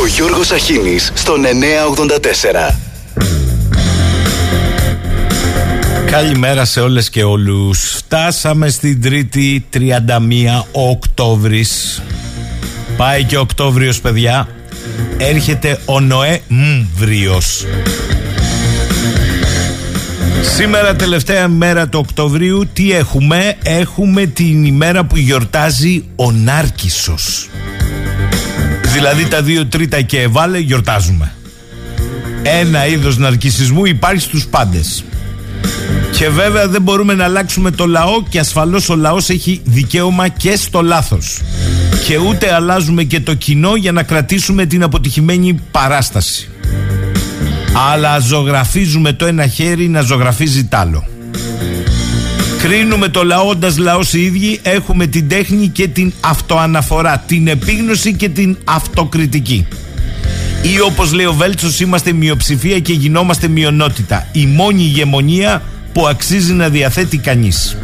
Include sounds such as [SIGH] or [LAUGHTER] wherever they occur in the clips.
Ο Γιώργος Αχίνης στον 984. Καλημέρα σε όλες και όλους. Φτάσαμε στην Τρίτη 31 Οκτώβρης. Πάει και Οκτώβριος παιδιά. Έρχεται ο Νοέ Μβριος Σήμερα τελευταία μέρα του Οκτωβρίου τι έχουμε; Έχουμε την ημέρα που γιορτάζει ο Νάρκισσος Δηλαδή τα δύο τρίτα και βάλε γιορτάζουμε Ένα είδος ναρκισισμού υπάρχει στους πάντες και βέβαια δεν μπορούμε να αλλάξουμε το λαό και ασφαλώς ο λαός έχει δικαίωμα και στο λάθος. Και ούτε αλλάζουμε και το κοινό για να κρατήσουμε την αποτυχημένη παράσταση. Αλλά ζωγραφίζουμε το ένα χέρι να ζωγραφίζει τ' άλλο. Κρίνουμε το λαό όντας λαός οι ίδιοι έχουμε την τέχνη και την αυτοαναφορά, την επίγνωση και την αυτοκριτική. Ή όπως λέει ο Βέλτσος είμαστε μειοψηφία και γινόμαστε μειονότητα. Η μόνη ηγεμονία που αξίζει να διαθέτει κανείς.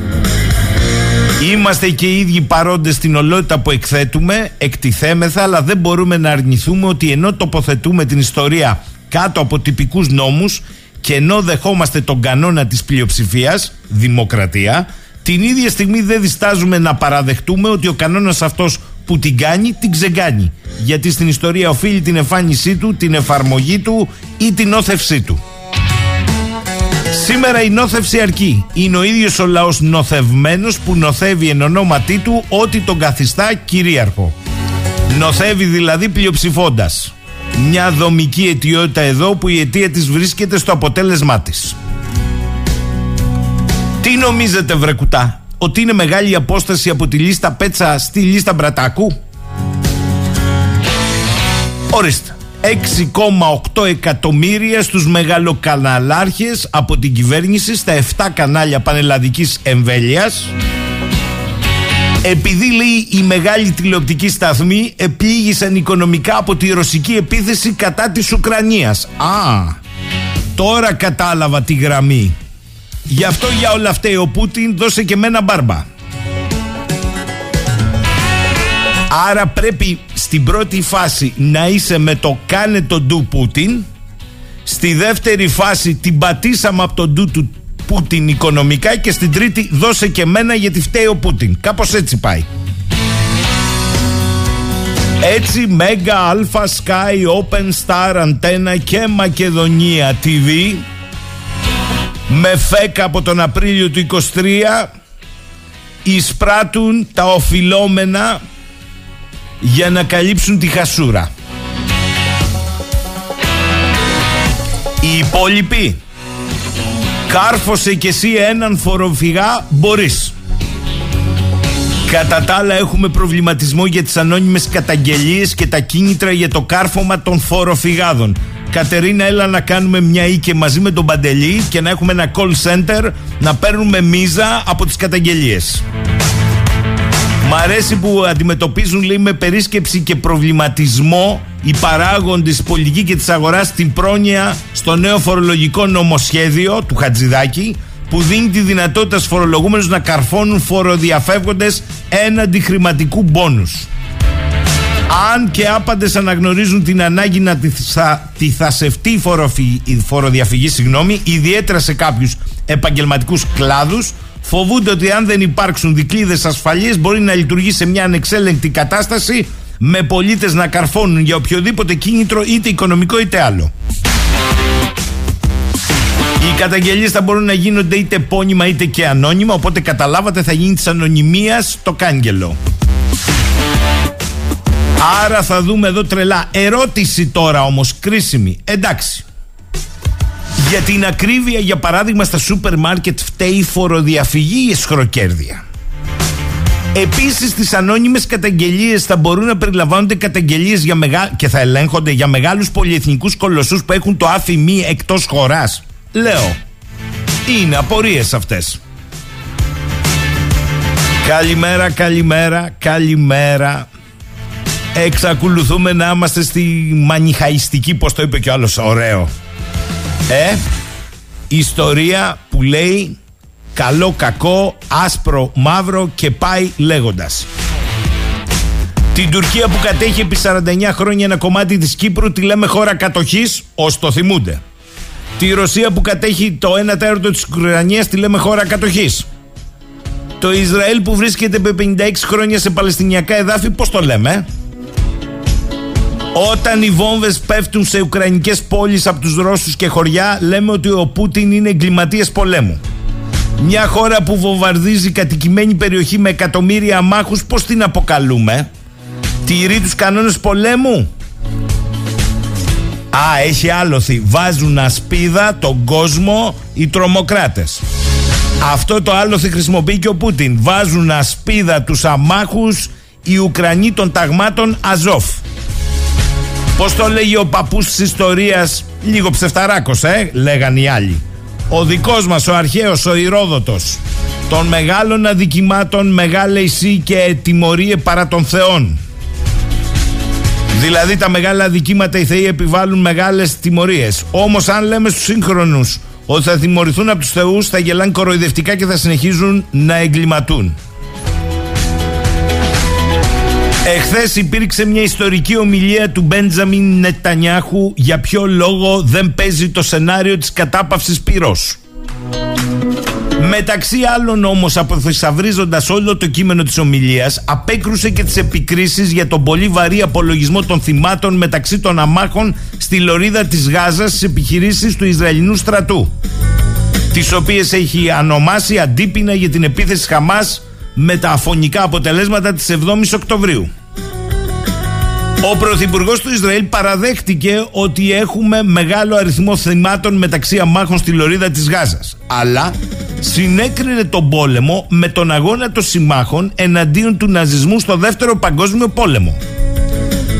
Είμαστε και οι ίδιοι παρόντες στην ολότητα που εκθέτουμε, εκτιθέμεθα, αλλά δεν μπορούμε να αρνηθούμε ότι ενώ τοποθετούμε την ιστορία κάτω από τυπικούς νόμους και ενώ δεχόμαστε τον κανόνα της πλειοψηφίας, δημοκρατία, την ίδια στιγμή δεν διστάζουμε να παραδεχτούμε ότι ο κανόνας αυτός που την κάνει, την ξεγκάνει. Γιατί στην ιστορία οφείλει την εμφάνισή του, την εφαρμογή του ή την όθευσή του. Σήμερα η νόθευση αρκεί. Είναι ο ίδιος ο λαός νοθευμένος που νοθεύει εν ονόματί του ότι τον καθιστά κυρίαρχο. Νοθεύει δηλαδή πλειοψηφώντας. Μια δομική αιτιότητα εδώ που η αιτία της βρίσκεται στο αποτέλεσμά της. Τι νομίζετε βρε κουτά, ότι είναι μεγάλη απόσταση από τη λίστα Πέτσα στη λίστα Μπρατάκου; Ορίστε. 6,8 εκατομμύρια στους μεγαλοκαναλάρχες από την κυβέρνηση στα 7 κανάλια πανελλαδικής εμβέλειας επειδή λέει η μεγάλη τηλεοπτική σταθμή επλήγησαν οικονομικά από τη ρωσική επίθεση κατά της Ουκρανίας. Α, τώρα κατάλαβα τη γραμμή. Γι' αυτό για όλα αυτά ο Πούτιν δώσε και μένα μπάρμπα. Άρα πρέπει στην πρώτη φάση να είσαι με το κάνε το ντου Πούτιν. Στη δεύτερη φάση την πατήσαμε από το ντου του Πούτιν οικονομικά και στην τρίτη δώσε και μένα γιατί φταίει ο Πούτιν. Κάπως έτσι πάει. Έτσι Μέγα, Αλφα, Sky, Open Star, Antenna και Μακεδονία TV με φέκα από τον Απρίλιο του 23 εισπράττουν τα οφειλόμενα για να καλύψουν τη χασούρα. Οι υπόλοιποι κάρφωσε κι εσύ έναν φοροφυγά μπορείς. Κατά τα άλλα έχουμε προβληματισμό για τις ανώνυμες καταγγελίες και τα κίνητρα για το κάρφωμα των φοροφυγάδων. Κατερίνα έλα να κάνουμε μια οίκε μαζί με τον Παντελή και να έχουμε ένα call center να παίρνουμε μίζα από τις καταγγελίες. Μ' αρέσει που αντιμετωπίζουν λέει με περίσκεψη και προβληματισμό οι παράγοντες της πολιτικής και της αγοράς την πρόνοια στο νέο φορολογικό νομοσχέδιο του Χατζηδάκη που δίνει τη δυνατότητα στους φορολογούμενους να καρφώνουν φοροδιαφεύγοντες έναντι χρηματικού μπόνους. Αν και άπαντες αναγνωρίζουν την ανάγκη να τη, θα, τη θασευτεί η φοροδιαφυγή, συγγνώμη, ιδιαίτερα σε κάποιους επαγγελματικούς κλάδους, φοβούνται ότι αν δεν υπάρξουν δικλείδες ασφαλείας μπορεί να λειτουργεί σε μια ανεξέλεγκτη κατάσταση με πολίτες να καρφώνουν για οποιοδήποτε κίνητρο είτε οικονομικό είτε άλλο. Οι καταγγελίες θα μπορούν να γίνονται είτε πόνιμα είτε και ανώνυμα οπότε καταλάβατε θα γίνει της ανωνυμίας το κάγκελο. Άρα θα δούμε εδώ τρελά. Ερώτηση τώρα όμως κρίσιμη. Εντάξει. Για την ακρίβεια, για παράδειγμα, στα σούπερ μάρκετ φταίει η φοροδιαφυγή ή εσχροκέρδια. Επίσης στις ανώνυμες καταγγελίες θα μπορούν να περιλαμβάνονται καταγγελίες για μεγα... και θα ελέγχονται για μεγάλους πολυεθνικούς κολοσσούς που έχουν το άφη μη εκτός χωράς. Λέω, είναι απορίες αυτές. Καλημέρα, καλημέρα, καλημέρα. Εξακολουθούμε να είμαστε στη μανιχαϊστική, πώς το είπε και ο άλλος, ωραίο. Ε, ιστορία που λέει καλό, κακό, άσπρο, μαύρο και πάει λέγοντας. Την Τουρκία που κατέχει επί 49 χρόνια ένα κομμάτι της Κύπρου τη λέμε χώρα κατοχής, ως το θυμούνται. Τη Ρωσία που κατέχει το 1 τέταρτο της Ουκρανίας τη λέμε χώρα κατοχής. Το Ισραήλ που βρίσκεται επί 56 χρόνια σε παλαιστινιακά εδάφη, πώς το λέμε; Όταν οι βόμβες πέφτουν σε ουκρανικές πόλεις από τους Ρώσους και χωριά, λέμε ότι ο Πούτιν είναι εγκληματίας πολέμου. Μια χώρα που βομβαρδίζει κατοικημένη περιοχή με εκατομμύρια αμάχους, πώς την αποκαλούμε; Τηρεί τους κανόνες πολέμου; Α, έχει άλοθη. Βάζουν ασπίδα τον κόσμο οι τρομοκράτες. Αυτό το άλοθη χρησιμοποιεί και ο Πούτιν. Βάζουν ασπίδα τους αμάχους οι Ουκρανοί των ταγμάτων Αζόφ. Πώς το λέγει ο παππούς της ιστορίας, λίγο ψευταράκος, ε, λέγαν οι άλλοι. Ο δικός μας, ο αρχαίος, ο Ηρόδοτος, των μεγάλων αδικημάτων μεγάλε εσύ και τιμωρίε παρά των θεών. Δηλαδή τα μεγάλα αδικήματα οι θεοί επιβάλλουν μεγάλες τιμωρίες. Όμως αν λέμε στους σύγχρονους ότι θα τιμωρηθούν από τους θεούς θα γελάνε κοροϊδευτικά και θα συνεχίζουν να εγκληματούν. Εχθές υπήρξε μια ιστορική ομιλία του Μπέντζαμιν Νετανιάχου για ποιο λόγο δεν παίζει το σενάριο της κατάπαυσης πυρός. Μεταξύ άλλων όμως αποθυσαυρίζοντας όλο το κείμενο της ομιλίας απέκρουσε και τις επικρίσεις για τον πολύ βαρύ απολογισμό των θυμάτων μεταξύ των αμάχων στη λωρίδα της Γάζας στις επιχειρήσεις του Ισραηλινού στρατού τις οποίες έχει ανομάσει αντίπεινα για την επίθεση Χαμάς με τα αφωνικά αποτελέσματα της 7ης Οκτωβρίου. Ο Πρωθυπουργός του Ισραήλ παραδέχτηκε ότι έχουμε μεγάλο αριθμό θυμάτων μεταξύ αμάχων στη λωρίδα της Γάζας. Αλλά συνέκρινε τον πόλεμο με τον αγώνα των συμμάχων εναντίον του ναζισμού στο δεύτερο παγκόσμιο πόλεμο.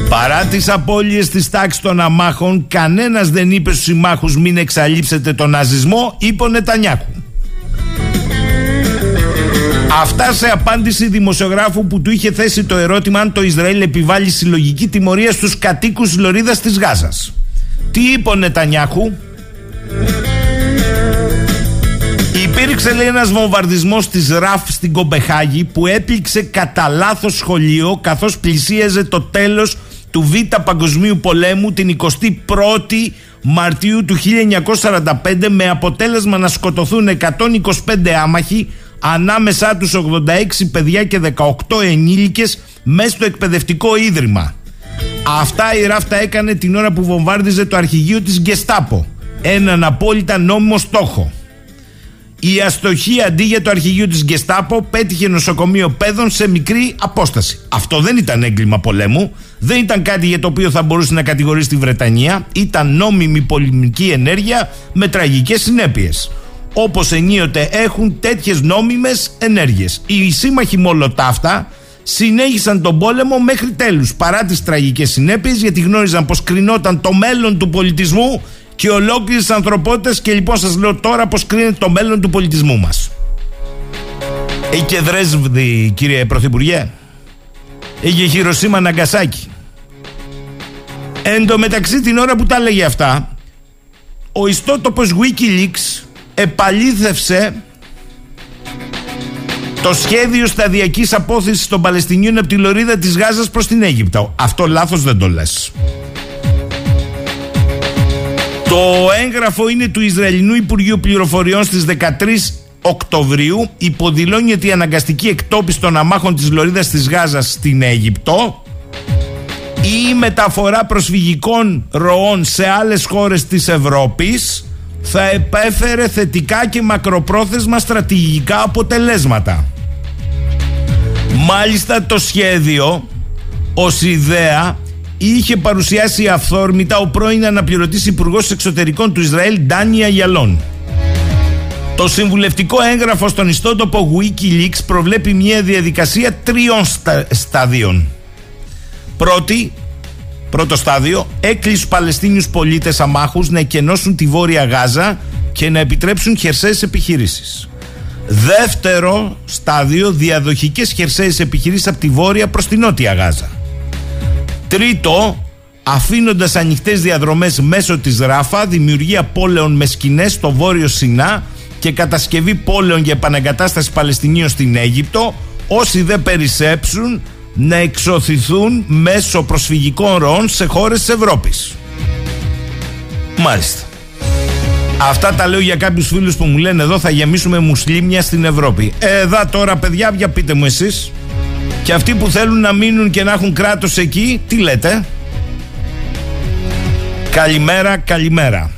Παρά τις απώλειες της τάξης των αμάχων, κανένας δεν είπε στους συμμάχους μην εξαλείψετε τον ναζισμό, είπε ο Νετανιάχου. Αυτά σε απάντηση δημοσιογράφου που του είχε θέσει το ερώτημα αν το Ισραήλ επιβάλλει συλλογική τιμωρία στους κατοίκους Λωρίδας της Γάζας. Τι είπε ο Νετανιάχου; Υπήρξε λέει ένας βομβαρδισμός της ΡΑΦ στην Κομπεχάγη που έπληξε κατά λάθος σχολείο καθώς πλησίαζε το τέλος του Β' Παγκοσμίου Πολέμου την 21η Μαρτίου του 1945 με αποτέλεσμα να σκοτωθούν 125 άμαχοι ανάμεσά τους 86 παιδιά και 18 ενήλικες μέσα στο εκπαιδευτικό ίδρυμα. Αυτά η Ράφτα έκανε την ώρα που βομβάρδιζε το αρχηγείο της Γκεστάπο. Έναν απόλυτα νόμιμο στόχο. Η αστοχή αντί για το αρχηγείο της Γκεστάπο πέτυχε νοσοκομείο παιδών σε μικρή απόσταση. Αυτό δεν ήταν έγκλημα πολέμου, δεν ήταν κάτι για το οποίο θα μπορούσε να κατηγορήσει τη Βρετανία, ήταν νόμιμη πολεμική ενέργεια με τραγικές συνέπειες όπως ενίοτε έχουν τέτοιες νόμιμες ενέργειες. Οι σύμμαχοι Μολοτάφτα συνέχισαν τον πόλεμο μέχρι τέλους παρά τις τραγικές συνέπειες γιατί γνώριζαν πως κρινόταν το μέλλον του πολιτισμού και ολόκληρες ανθρωπότητες και λοιπόν σας λέω τώρα πως κρίνεται το μέλλον του πολιτισμού μας. Έχει και Δρέσβδη κύριε Πρωθυπουργέ. Είχε Χειροσύμα Ναγκασάκη. Εν τω μεταξύ την ώρα που τα έλεγε αυτά ο ιστότοπος Wikileaks επαλήθευσε το σχέδιο σταδιακής απόθεσης των Παλαιστινίων από τη λωρίδα της Γάζας προς την Αίγυπτο. Αυτό λάθος δεν το λες. Το έγγραφο είναι του Ισραηλινού Υπουργείου Πληροφοριών στις 13 Οκτωβρίου υποδηλώνει ότι η αναγκαστική εκτόπιση των αμάχων της λωρίδας της Γάζας στην Αίγυπτο ή η μεταφορά προσφυγικών ροών σε άλλες χώρες της Ευρώπης θα επέφερε θετικά και μακροπρόθεσμα στρατηγικά αποτελέσματα. Μάλιστα το σχέδιο ως ιδέα είχε παρουσιάσει αυθόρμητα ο πρώην αναπληρωτής υπουργός εξωτερικών του Ισραήλ Ντάνια Γιαλόν. Το συμβουλευτικό έγγραφο στον ιστότοπο Wikileaks προβλέπει μια διαδικασία τριών σταδίων. Πρώτη, Πρώτο στάδιο, έκλεισε του Παλαιστίνιους πολίτες αμάχους να εκενώσουν τη βόρεια Γάζα και να επιτρέψουν χερσαίες επιχειρήσεις. Δεύτερο στάδιο, διαδοχικές χερσαίες επιχειρήσεις από τη βόρεια προς τη νότια Γάζα. Τρίτο, αφήνοντας ανοιχτές διαδρομές μέσω της Ράφα, δημιουργία πόλεων με σκηνές στο βόρειο Σινά και κατασκευή πόλεων για επαναγκατάσταση Παλαιστινίων στην Αίγυπτο. Όσοι δεν περισσέψουν να εξωθηθούν μέσω προσφυγικών ροών σε χώρες της Ευρώπης. Μάλιστα. Αυτά τα λέω για κάποιους φίλους που μου λένε εδώ θα γεμίσουμε μουσλίμια στην Ευρώπη. Εδώ τώρα παιδιά, για πείτε μου εσείς. Και αυτοί που θέλουν να μείνουν και να έχουν κράτος εκεί, τι λέτε; Καλημέρα, καλημέρα.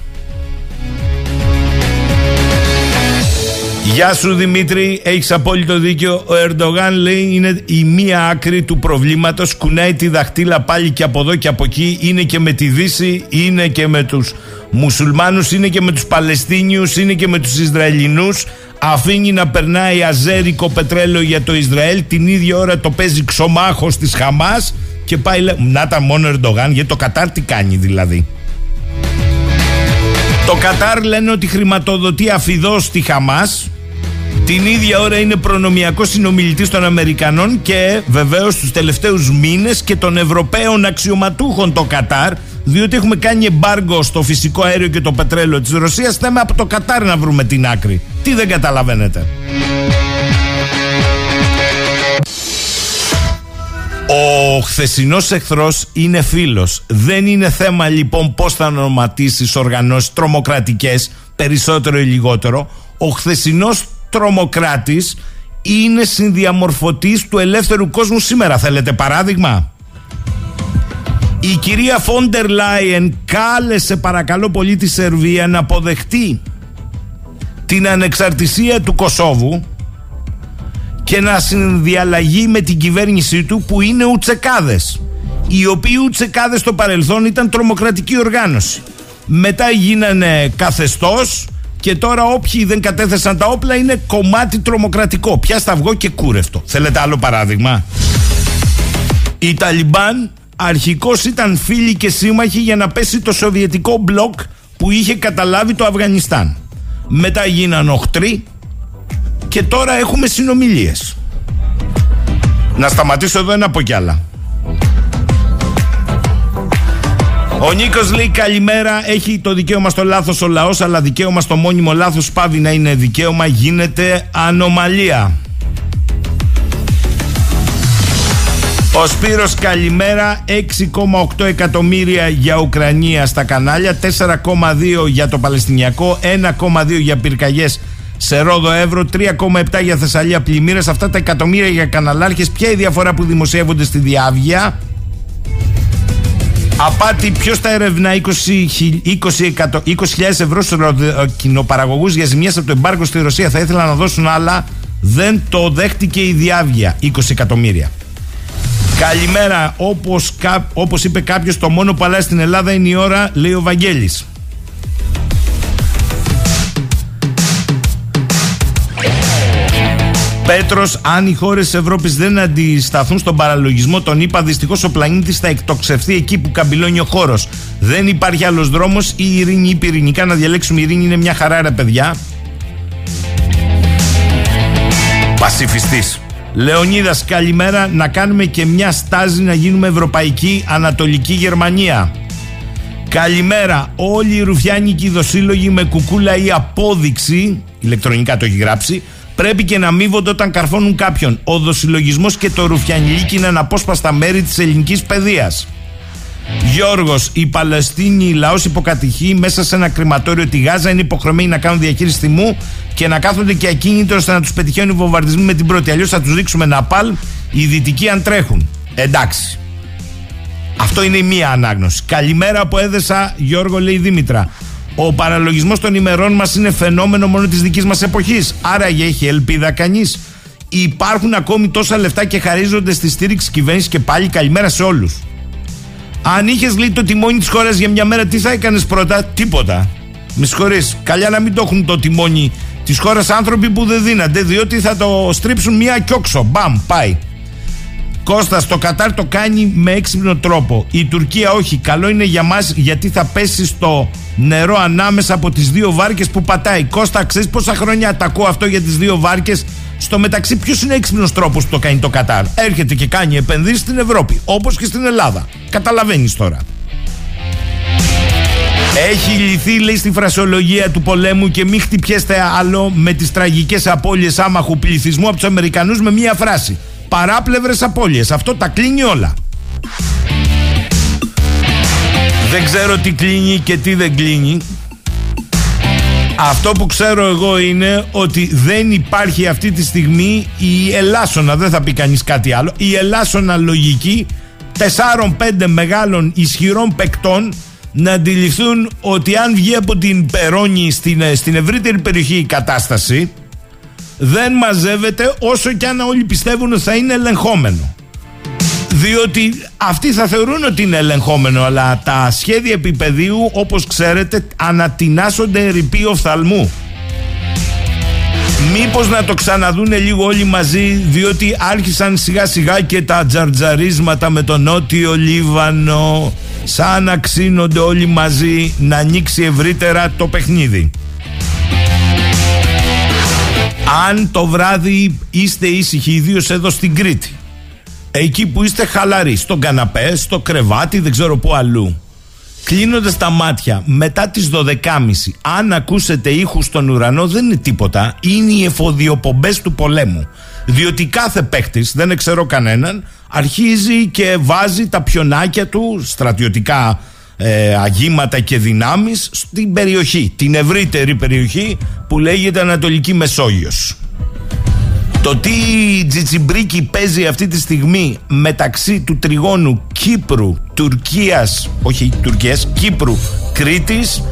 Γεια σου Δημήτρη, έχεις απόλυτο δίκιο. Ο Ερντογάν λέει είναι η μία άκρη του προβλήματος. Κουνάει τη δαχτύλα πάλι και από εδώ και από εκεί. Είναι και με τη Δύση, είναι και με τους Μουσουλμάνους, είναι και με τους Παλαιστίνιους, είναι και με τους Ισραηλινούς. Αφήνει να περνάει αζέρικο πετρέλαιο για το Ισραήλ. Την ίδια ώρα το παίζει ξομάχο της Χαμάς και πάει. Λέ... Να τα μόνο Ερντογάν, γιατί το Κατάρ τι κάνει δηλαδή. Το Κατάρ λένε ότι χρηματοδοτεί αφιδώς τη Χαμάς την ίδια ώρα είναι προνομιακός συνομιλητής των Αμερικανών και βεβαίως τους τελευταίους μήνες και των Ευρωπαίων αξιωματούχων το Κατάρ, διότι έχουμε κάνει εμπάργκο στο φυσικό αέριο και το πετρέλαιο της Ρωσίας. Θέμε από το Κατάρ να βρούμε την άκρη. Τι δεν καταλαβαίνετε. Ο χθεσινός εχθρός είναι φίλος. Δεν είναι θέμα λοιπόν πώς θα ονοματίσεις οργανώσεις τρομοκρατικές, περισσότερο ή λιγότερο. Ο χθεσινός τρομοκράτης είναι συνδιαμορφωτής του ελεύθερου κόσμου σήμερα. Θέλετε παράδειγμα; Η κυρία Φόντερ Λάιεν κάλεσε παρακαλώ πολύ τη Σερβία να αποδεχτεί την ανεξαρτησία του Κωσόβου και να συνδιαλλαγεί με την κυβέρνησή του που είναι ουτσεκάδες οι οποίοι ουτσεκάδες στο παρελθόν ήταν τρομοκρατική οργάνωση μετά γίνανε καθεστώς και τώρα όποιοι δεν κατέθεσαν τα όπλα είναι κομμάτι τρομοκρατικό. Πια σταυγό και κούρευτο. Θέλετε άλλο παράδειγμα; Οι Ταλιμπάν αρχικώς ήταν φίλοι και σύμμαχοι για να πέσει το σοβιετικό μπλοκ που είχε καταλάβει το Αφγανιστάν. Μετά γίναν οχτροί και τώρα έχουμε συνομιλίες. Να σταματήσω εδώ ένα από κι άλλα. Ο Νίκος λέει καλημέρα. Έχει το δικαίωμα στο λάθος ο λαός, αλλά δικαίωμα στο μόνιμο λάθος πάβει να είναι δικαίωμα. Γίνεται ανομαλία. Ο Σπύρος καλημέρα 6,8 εκατομμύρια για Ουκρανία στα κανάλια 4,2 για το Παλαιστινιακό 1,2 για πυρκαγιές σε Ρόδο Εύρο 3,7 για Θεσσαλία πλημμύρες αυτά τα εκατομμύρια για καναλάρχες ποια η διαφορά που δημοσιεύονται στη Διάβια Απάτη, ποιος τα ερευνά 20.000 20, 20, ευρώ στους κοινοπαραγωγούς για ζημιέ από το εμπάργκο στη Ρωσία. Θα ήθελα να δώσουν άλλα. Δεν το δέχτηκε η διάβια. 20 εκατομμύρια. Καλημέρα. Όπως, όπως είπε κάποιος το μόνο που αλλάζει στην Ελλάδα είναι η ώρα, λέει ο Βαγγέλης. Πέτρος, αν οι χώρες της Ευρώπης δεν αντισταθούν στον παραλογισμό των ΗΠΑ, δυστυχώς ο πλανήτης θα εκτοξευθεί εκεί που καμπυλώνει ο χώρος. Δεν υπάρχει άλλος δρόμος ή η ειρήνη ή πυρηνικά. Να διαλέξουμε η ειρήνη είναι μια χαρά, ρε παιδιά. Πασιφιστής. Λεωνίδας, καλημέρα. Να κάνουμε και μια στάζη να γίνουμε Ευρωπαϊκή Ανατολική Γερμανία. Καλημέρα. Όλοι οι ρουφιάνικοι δοσύλλογοι με κουκούλα ή απόδειξη, ηλεκτρονικά το έχει γράψει, πρέπει και να αμείβονται όταν καρφώνουν κάποιον. Ο δοσυλλογισμός και το ρουφιανιλίκι είναι αναπόσπαστα μέρη της ελληνικής παιδείας. Γιώργος, οι Παλαιστίνοι λαός υποκατηχεί μέσα σε ένα κρηματόριο τη Γάζα είναι υποχρεωμένοι να κάνουν διαχείριση τιμού και να κάθονται και ακίνητοι ώστε να τους πετυχαίνουν οι βομβαρδισμοί με την πρώτη. Αλλιώς θα τους ρίξουμε να παλ οι δυτικοί αν τρέχουν. Εντάξει. Αυτό είναι η μία ανάγνωση. Καλημέρα από έδεσα, Γιώργο λέει Δήμητρα. Ο παραλογισμός των ημερών μας είναι φαινόμενο μόνο της δικής μας εποχής. Άρα έχει ελπίδα κανείς. Υπάρχουν ακόμη τόσα λεφτά και χαρίζονται στη στήριξη κυβέρνησης και πάλι καλημέρα σε όλους. Αν είχες λέει το τιμόνι της χώρας για μια μέρα, τι θα έκανες πρώτα, τίποτα. Με συγχωρείς. Καλιά να μην το έχουν το τιμόνι της χώρας άνθρωποι που δεν δίνανται, διότι θα το στρίψουν μια κιόξο. Μπαμ, πάει. Κώστα, το Κατάρ το κάνει με έξυπνο τρόπο. Η Τουρκία όχι. Καλό είναι για μας γιατί θα πέσει στο νερό ανάμεσα από τις δύο βάρκες που πατάει. Κώστα, ξέρεις πόσα χρόνια τα ακούω αυτό για τις δύο βάρκες; Στο μεταξύ, ποιος είναι έξυπνος τρόπος που το κάνει το Κατάρ; Έρχεται και κάνει επενδύσεις στην Ευρώπη, όπως και στην Ελλάδα. Καταλαβαίνεις τώρα. Έχει λυθεί, λέει, στη φρασιολογία του πολέμου και μην χτυπιέστε άλλο με τις τραγικές απώλειες άμαχου πληθυσμού από τους Αμερικανούς με μία φράση. Παράπλευρες απώλειες. Αυτό τα κλείνει όλα. Δεν ξέρω τι κλείνει και τι δεν κλείνει. Αυτό που ξέρω εγώ είναι ότι δεν υπάρχει αυτή τη στιγμή η ελάσσονα, δεν θα πει κανείς κάτι άλλο, η ελάσσονα λογική τεσσάρων-πέντε μεγάλων ισχυρών παικτών να αντιληφθούν ότι αν βγει από την Περόνη στην, στην ευρύτερη περιοχή η κατάσταση δεν μαζεύεται όσο και αν όλοι πιστεύουν ότι θα είναι ελεγχόμενο. Διότι αυτοί θα θεωρούν ότι είναι ελεγχόμενο, αλλά τα σχέδια επίπεδίου, όπως ξέρετε, ανατινάσσονται ερυπή οφθαλμού. Μήπως να το ξαναδούνε λίγο όλοι μαζί, διότι άρχισαν σιγά σιγά και τα τζαρτζαρίσματα με τον Νότιο Λίβανο, σαν να ξύνονται όλοι μαζί να ανοίξει ευρύτερα το παιχνίδι. Αν το βράδυ είστε ήσυχοι, ιδίως εδώ στην Κρήτη, εκεί που είστε χαλαροί, στον καναπέ, στο κρεβάτι, δεν ξέρω πού αλλού, κλείνοντας τα μάτια μετά τις 12.30, αν ακούσετε ήχους στον ουρανό, δεν είναι τίποτα. Είναι οι εφοδιοπομπές του πολέμου. Διότι κάθε παίκτη, δεν ξέρω κανέναν, αρχίζει και βάζει τα πιονάκια του, στρατιωτικά ε, αγήματα και δυνάμεις στην περιοχή, την ευρύτερη περιοχή που λέγεται Ανατολική Μεσόγειος. Το τι τζιτσιμπρίκι παίζει αυτή τη στιγμή μεταξύ του τριγώνου Κύπρου, Τουρκίας, όχι Τουρκίας, Κύπρου, Κρήτης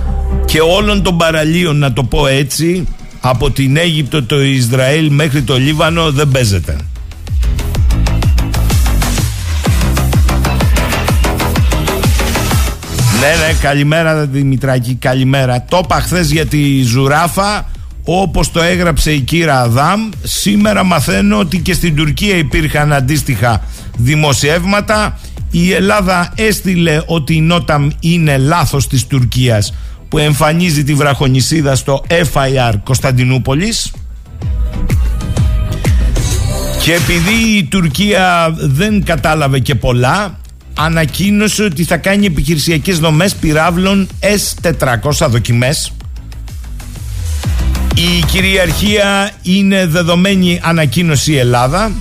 και όλων των παραλίων να το πω έτσι από την Αίγυπτο, το Ισραήλ μέχρι το Λίβανο δεν παίζεται. Ναι, ναι, καλημέρα Δημητράκη, καλημέρα. Το είπα χθες για τη Ζουράφα, όπως το έγραψε η κύρα Αδάμ. Σήμερα μαθαίνω ότι και στην Τουρκία υπήρχαν αντίστοιχα δημοσιεύματα. Η Ελλάδα έστειλε ότι η Νόταμ είναι λάθος της Τουρκίας που εμφανίζει τη βραχονισίδα στο FIR Κωνσταντινούπολης. Και επειδή η Τουρκία δεν κατάλαβε και πολλά, ανακοίνωσε ότι θα κάνει επιχειρησιακές δομές πυράβλων S400 δοκιμές. Η κυριαρχία είναι δεδομένη ανακοίνωση Ελλάδα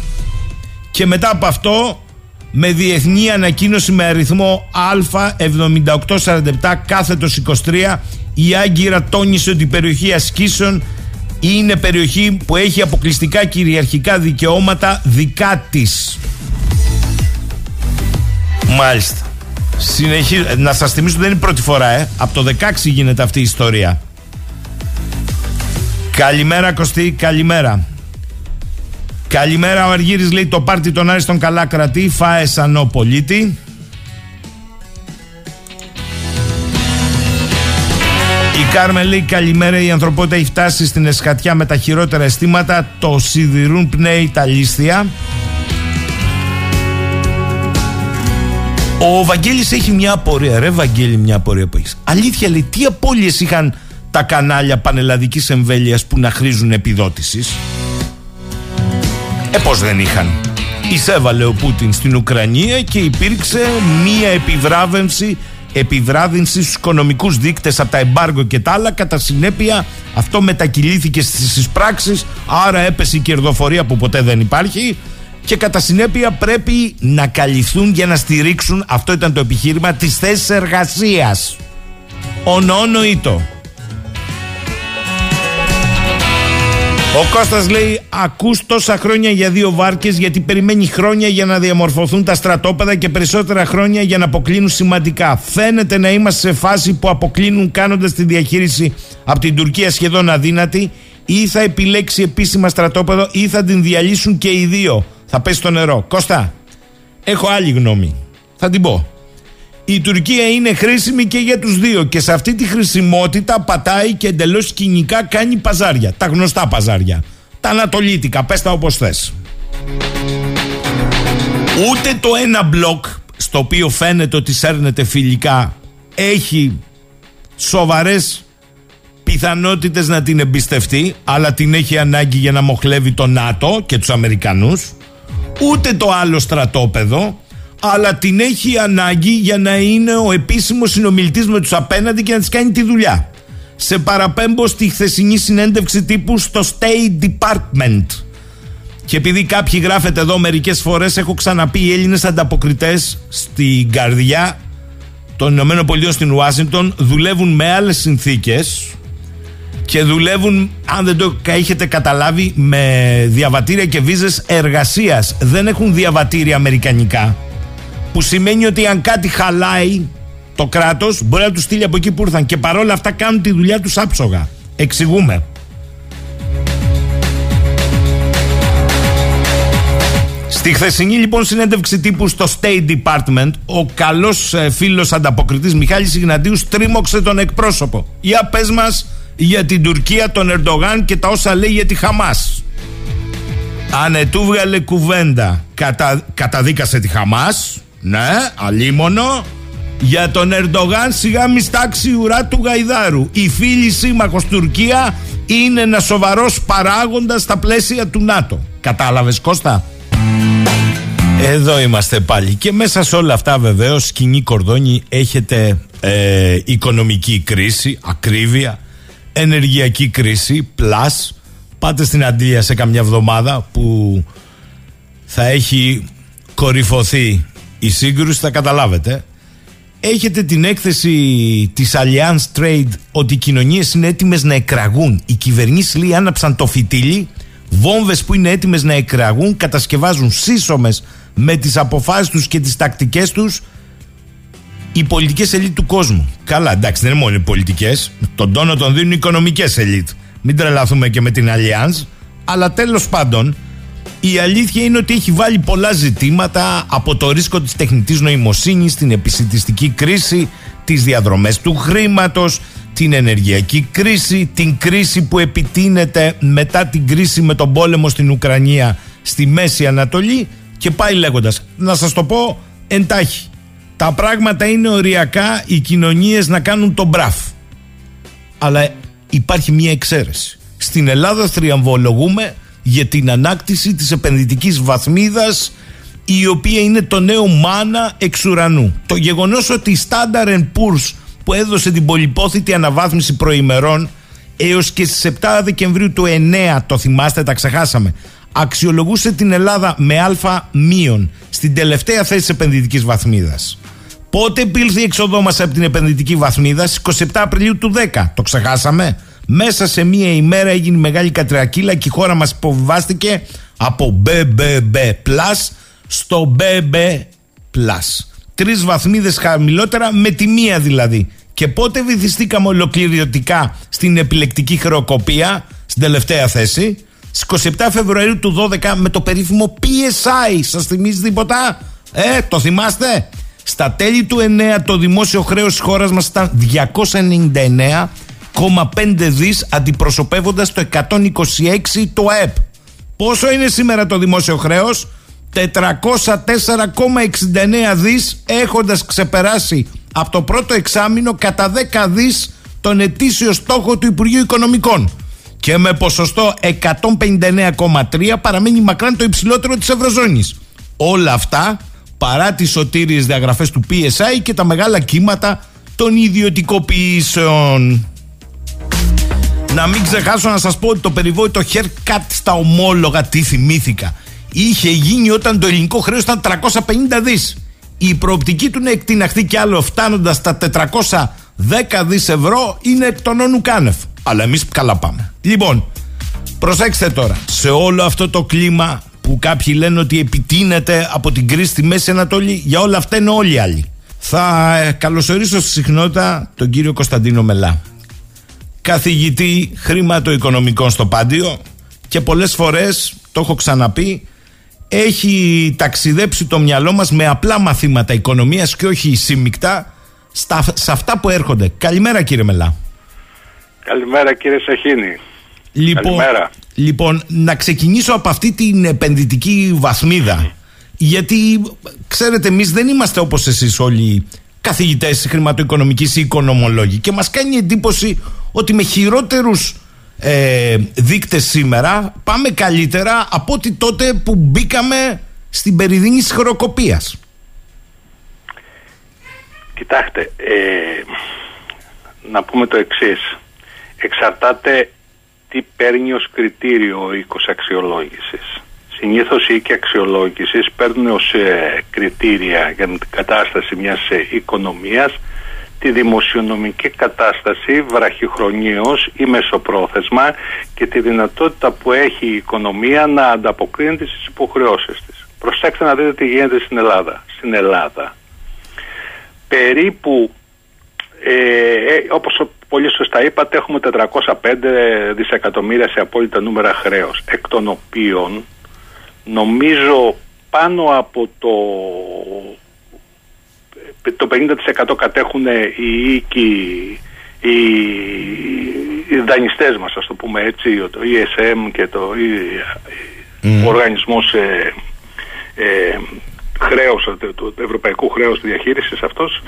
και μετά από αυτό με διεθνή ανακοίνωση με αριθμό Α7847 κάθετος 23 η Άγκυρα τόνισε ότι η περιοχή ασκήσεων είναι περιοχή που έχει αποκλειστικά κυριαρχικά δικαιώματα δικά της. Μάλιστα. Συνεχίζω. Να σας θυμίσω δεν είναι η πρώτη φορά, ε. Από το 16 γίνεται αυτή η ιστορία. Καλημέρα Κωστή, καλημέρα. Καλημέρα ο Αργύρης λέει το πάρτι των Άριστον καλά κρατεί, φάε σαν πολίτη. Η Κάρμε λέει καλημέρα η ανθρωπότητα έχει φτάσει στην εσχατιά με τα χειρότερα αισθήματα, το σιδηρούν πνέει τα λίστια. Ο Βαγγέλης έχει μια απορία. Ρε Βαγγέλη, μια απορία που έχεις. Αλήθεια λέει, τι απώλειες είχαν τα κανάλια πανελλαδικής εμβέλειας που να χρήζουν επιδότησης; Ε, πώς δεν είχαν. Εισέβαλε ο Πούτιν στην Ουκρανία και υπήρξε μία επιβράβευση επιβράδυνση στους οικονομικούς δείκτες από τα εμπάργο και τα άλλα. Κατά συνέπεια, αυτό μετακυλήθηκε στις πράξει, άρα έπεσε η κερδοφορία που ποτέ δεν υπάρχει και κατά συνέπεια πρέπει να καλυφθούν για να στηρίξουν, αυτό ήταν το επιχείρημα, τις θέσεις εργασίας. Ονόνοητο. Ο Κώστας λέει ακούς τόσα χρόνια για δύο βάρκες γιατί περιμένει χρόνια για να διαμορφωθούν τα στρατόπεδα και περισσότερα χρόνια για να αποκλίνουν σημαντικά. Φαίνεται να είμαστε σε φάση που αποκλίνουν κάνοντας τη διαχείριση από την Τουρκία σχεδόν αδύνατη ή θα επιλέξει επίσημα στρατόπεδο ή θα την διαλύσουν και οι δύο θα πέσει στο νερό. Κώστα, έχω άλλη γνώμη. Θα την πω. Η Τουρκία είναι χρήσιμη και για τους δύο και σε αυτή τη χρησιμότητα πατάει και εντελώς κοινικά κάνει παζάρια. Τα γνωστά παζάρια. Τα ανατολίτικα, πες τα όπως θες. Ούτε το ένα μπλοκ στο οποίο φαίνεται ότι σέρνεται φιλικά έχει σοβαρές πιθανότητες να την εμπιστευτεί αλλά την έχει ανάγκη για να μοχλεύει το ΝΑΤΟ και τους Αμερικανούς ούτε το άλλο στρατόπεδο, αλλά την έχει ανάγκη για να είναι ο επίσημος συνομιλητής με τους απέναντι και να της κάνει τη δουλειά. Σε παραπέμπω στη χθεσινή συνέντευξη τύπου στο State Department. Και επειδή κάποιοι γράφετε εδώ μερικές φορές έχω ξαναπεί οι Έλληνες ανταποκριτές στην καρδιά των Ηνωμένων Πολιτειών στην Ουάσιγκτον δουλεύουν με άλλες συνθήκες και δουλεύουν, αν δεν το έχετε καταλάβει, με διαβατήρια και βίζες εργασίας. Δεν έχουν διαβατήρια αμερικανικά. Που σημαίνει ότι αν κάτι χαλάει το κράτος μπορεί να τους στείλει από εκεί που ήρθαν και παρόλα αυτά κάνουν τη δουλειά τους άψογα. Εξηγούμε. Στη χθεσινή λοιπόν συνέντευξη τύπου στο State Department, ο καλός ε, φίλος ανταποκριτής Μιχάλης Ιγναντίους στρίμωξε τον εκπρόσωπο. Για πες μας για την Τουρκία, τον Ερντογάν και τα όσα λέει για τη Χαμάς. Ανετού βγάλε κουβέντα. Κατα... Καταδίκασε τη Χαμάς. Ναι, αλίμονο. Για τον Ερντογάν σιγά μη στάξει ουρά του Γαϊδάρου. Η φίλη σύμμαχος Τουρκία είναι ένα σοβαρός παράγοντας στα πλαίσια του ΝΑΤΟ. Κατάλαβες Κώστα; Εδώ είμαστε πάλι και μέσα σε όλα αυτά βεβαίως σκηνή κορδόνι έχετε ε, οικονομική κρίση, ακρίβεια, ενεργειακή κρίση, πλάς. Πάτε στην Αντίλια σε καμιά εβδομάδα που θα έχει κορυφωθεί η σύγκρουση, θα καταλάβετε. Έχετε την έκθεση της Allianz Trade ότι οι κοινωνίες είναι έτοιμες να εκραγούν. Οι κυβερνήσεις λέει άναψαν το φυτίλι, βόμβες που είναι έτοιμες να εκραγούν, κατασκευάζουν σύσσωμες με τις αποφάσεις τους και τις τακτικές τους οι πολιτικές ελίτ του κόσμου. Καλά, εντάξει, δεν είναι μόνο οι πολιτικές. Τον τόνο τον δίνουν οι οικονομικές ελίτ. Μην τρελαθούμε και με την Allianz. Αλλά τέλος πάντων, η αλήθεια είναι ότι έχει βάλει πολλά ζητήματα από το ρίσκο της τεχνητής νοημοσύνης, την επισητιστική κρίση, τις διαδρομές του χρήματος, την ενεργειακή κρίση, την κρίση που επιτείνεται μετά την κρίση με τον πόλεμο στην Ουκρανία στη Μέση Ανατολή και πάει λέγοντας. Να σας το πω εντάχει. Τα πράγματα είναι οριακά οι κοινωνίες να κάνουν τον μπραφ. Αλλά υπάρχει μια εξαίρεση. Στην Ελλάδα θριαμβολογούμε για την ανάκτηση της επενδυτικής βαθμίδας η οποία είναι το νέο μάνα εξ ουρανού. Το γεγονός ότι η Standard Poor's που έδωσε την πολυπόθητη αναβάθμιση προημερών έως και στις 7 Δεκεμβρίου του 9, το θυμάστε, τα ξεχάσαμε, αξιολογούσε την Ελλάδα με α μείον στην τελευταία θέση της επενδυτικής βαθμίδας. Πότε επήλθε η εξοδό μας από την επενδυτική βαθμίδα, στις 27 Απριλίου του 10. Το ξεχάσαμε; Μέσα σε μία ημέρα έγινε μεγάλη κατρακύλα και η χώρα μας υποβιβάστηκε από BBB Plus στο BB Plus. Τρεις βαθμίδες χαμηλότερα, με τη μία δηλαδή. Και πότε βυθιστήκαμε ολοκληρωτικά στην επιλεκτική χρεοκοπία, στην τελευταία θέση, στις 27 Φεβρουαρίου του 12 με το περίφημο PSI. Σας θυμίζει τίποτα, Ε, το θυμάστε; Στα τέλη του 9 το δημόσιο χρέος της χώρας μας ήταν 299,5 δις αντιπροσωπεύοντας το 126 το ΑΕΠ. Πόσο είναι σήμερα το δημόσιο χρέος; 404,69 δις έχοντας ξεπεράσει από το πρώτο εξάμεινο κατά 10 δις τον ετήσιο στόχο του Υπουργείου Οικονομικών και με ποσοστό 159,3 παραμένει μακράν το υψηλότερο της Ευρωζώνης. Όλα αυτά παρά τις σωτήριες διαγραφές του PSI και τα μεγάλα κύματα των ιδιωτικοποιήσεων. Να μην ξεχάσω να σας πω ότι το περιβόητο haircut στα ομόλογα τι θυμήθηκα. Είχε γίνει όταν το ελληνικό χρέος ήταν 350 δις. Η προοπτική του να εκτιναχθεί κι άλλο φτάνοντας τα 400 Δέκα δις ευρώ είναι εκ των όνου. Αλλά εμείς καλά πάμε. Λοιπόν, προσέξτε τώρα. Σε όλο αυτό το κλίμα που κάποιοι λένε ότι επιτείνεται από την κρίση στη Μέση Ανατολή, για όλα αυτά είναι όλοι οι άλλοι. Θα ε, καλωσορίσω στη συχνότητα τον κύριο Κωνσταντίνο Μελά. Καθηγητή χρηματοοικονομικών στο Πάντιο και πολλές φορές, το έχω ξαναπεί, έχει ταξιδέψει το μυαλό μας με απλά μαθήματα οικονομίας και όχι σύμμικτα σε αυτά που έρχονται. Καλημέρα κύριε Μελά. Καλημέρα κύριε Σαχίνη. Λοιπόν, Καλημέρα. Λοιπόν, να ξεκινήσω από αυτή την επενδυτική βαθμίδα. Γιατί ξέρετε, εμείς δεν είμαστε όπως εσείς όλοι καθηγητές χρηματοοικονομικής ή οικονομολόγοι. Και μας κάνει εντύπωση ότι με χειρότερους ε, δείκτες σήμερα πάμε καλύτερα από ότι τότε που μπήκαμε στην περιδίνη της χρεοκοπίας. Κοιτάξτε, ε, να πούμε το εξής. Εξαρτάται τι παίρνει ως κριτήριο ο οίκος αξιολόγησης. συνήθως οι οίκοι αξιολόγησης παίρνουν ως ε, κριτήρια για την κατάσταση μιας ε, οικονομίας τη δημοσιονομική κατάσταση βραχυχρονίως ή μεσοπρόθεσμα και τη δυνατότητα που έχει η οικονομία να ανταποκρίνεται στις υποχρεώσεις της. Προσέξτε να δείτε τι γίνεται στην Ελλάδα. Στην Ελλάδα περίπου ε, ε όπως πολύ σωστά είπατε έχουμε 405 δισεκατομμύρια σε απόλυτα νούμερα χρέος εκ των οποίων νομίζω πάνω από το το 50% κατέχουν οι οίκοι οι, οι δανειστές μας ας το πούμε έτσι το ESM και το ο οργανισμός ε, ε, χρέος, του ευρωπαϊκού χρέους διαχείρισης αυτός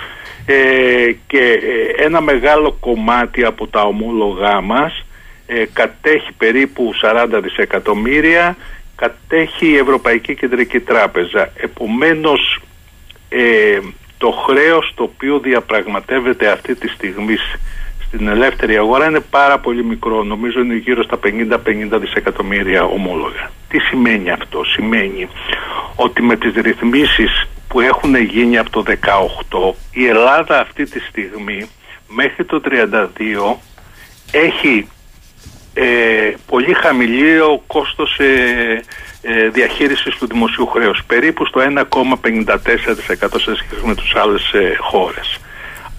ε, και ε, ένα μεγάλο κομμάτι από τα ομόλογά μας ε, κατέχει περίπου 40 δισεκατομμύρια κατέχει η Ευρωπαϊκή Κεντρική Τράπεζα. Επομένως ε, το χρέος το οποίο διαπραγματεύεται αυτή τη στιγμή στην ελεύθερη αγορά είναι πάρα πολύ μικρό. Νομίζω είναι γύρω στα 50-50 δισεκατομμύρια ομόλογα. Τι σημαίνει αυτό; Σημαίνει ότι με τις ρυθμίσεις που έχουν γίνει από το 18 η Ελλάδα αυτή τη στιγμή μέχρι το 32 έχει ε, πολύ χαμηλό κόστος ε, ε, διαχείρισης του δημοσίου χρέους περίπου στο 1,54% σε σχέση με τους άλλες ε, χώρες.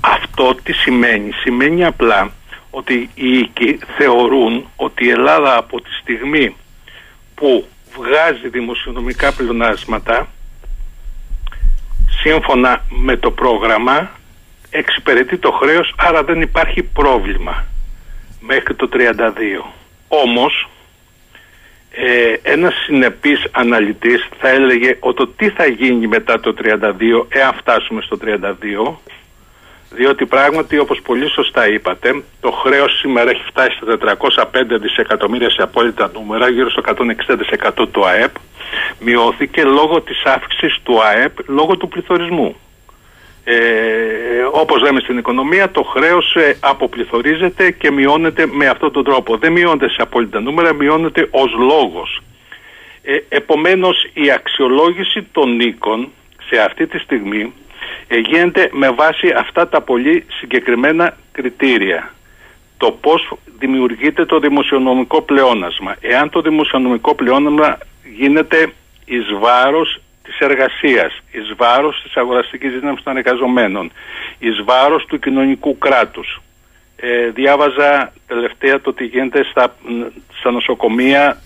Αυτό τι σημαίνει. Σημαίνει απλά ότι οι οίκοι θεωρούν ότι η Ελλάδα από τη στιγμή που βγάζει δημοσιονομικά πλεονάσματα σύμφωνα με το πρόγραμμα εξυπηρετεί το χρέος άρα δεν υπάρχει πρόβλημα μέχρι το 32. Όμως ε, ένας συνεπής αναλυτής θα έλεγε ότι τι θα γίνει μετά το 32 εάν φτάσουμε στο 32 διότι πράγματι όπως πολύ σωστά είπατε το χρέος σήμερα έχει φτάσει στα 405 δισεκατομμύρια σε απόλυτα νούμερα γύρω στο 160% του ΑΕΠ. Μειώθηκε λόγω της αύξησης του ΑΕΠ λόγω του πληθωρισμού. Ε, όπως λέμε στην οικονομία το χρέος ε, αποπληθωρίζεται και μειώνεται με αυτόν τον τρόπο. Δεν μειώνεται σε απόλυτα νούμερα μειώνεται ως λόγος. Ε, επομένως η αξιολόγηση των οίκων σε αυτή τη στιγμή ε, γίνεται με βάση αυτά τα πολύ συγκεκριμένα κριτήρια. Το πώς δημιουργείται το δημοσιονομικό πλεόνασμα. Εάν το δημοσιονομικό πλεόνασμα γίνεται εις βάρος της εργασίας, εις βάρος της αγοραστικής δύναμης των εργαζομένων, εις βάρος του κοινωνικού κράτους. Ε, διάβαζα τελευταία το τι γίνεται στα, στα νοσοκομεία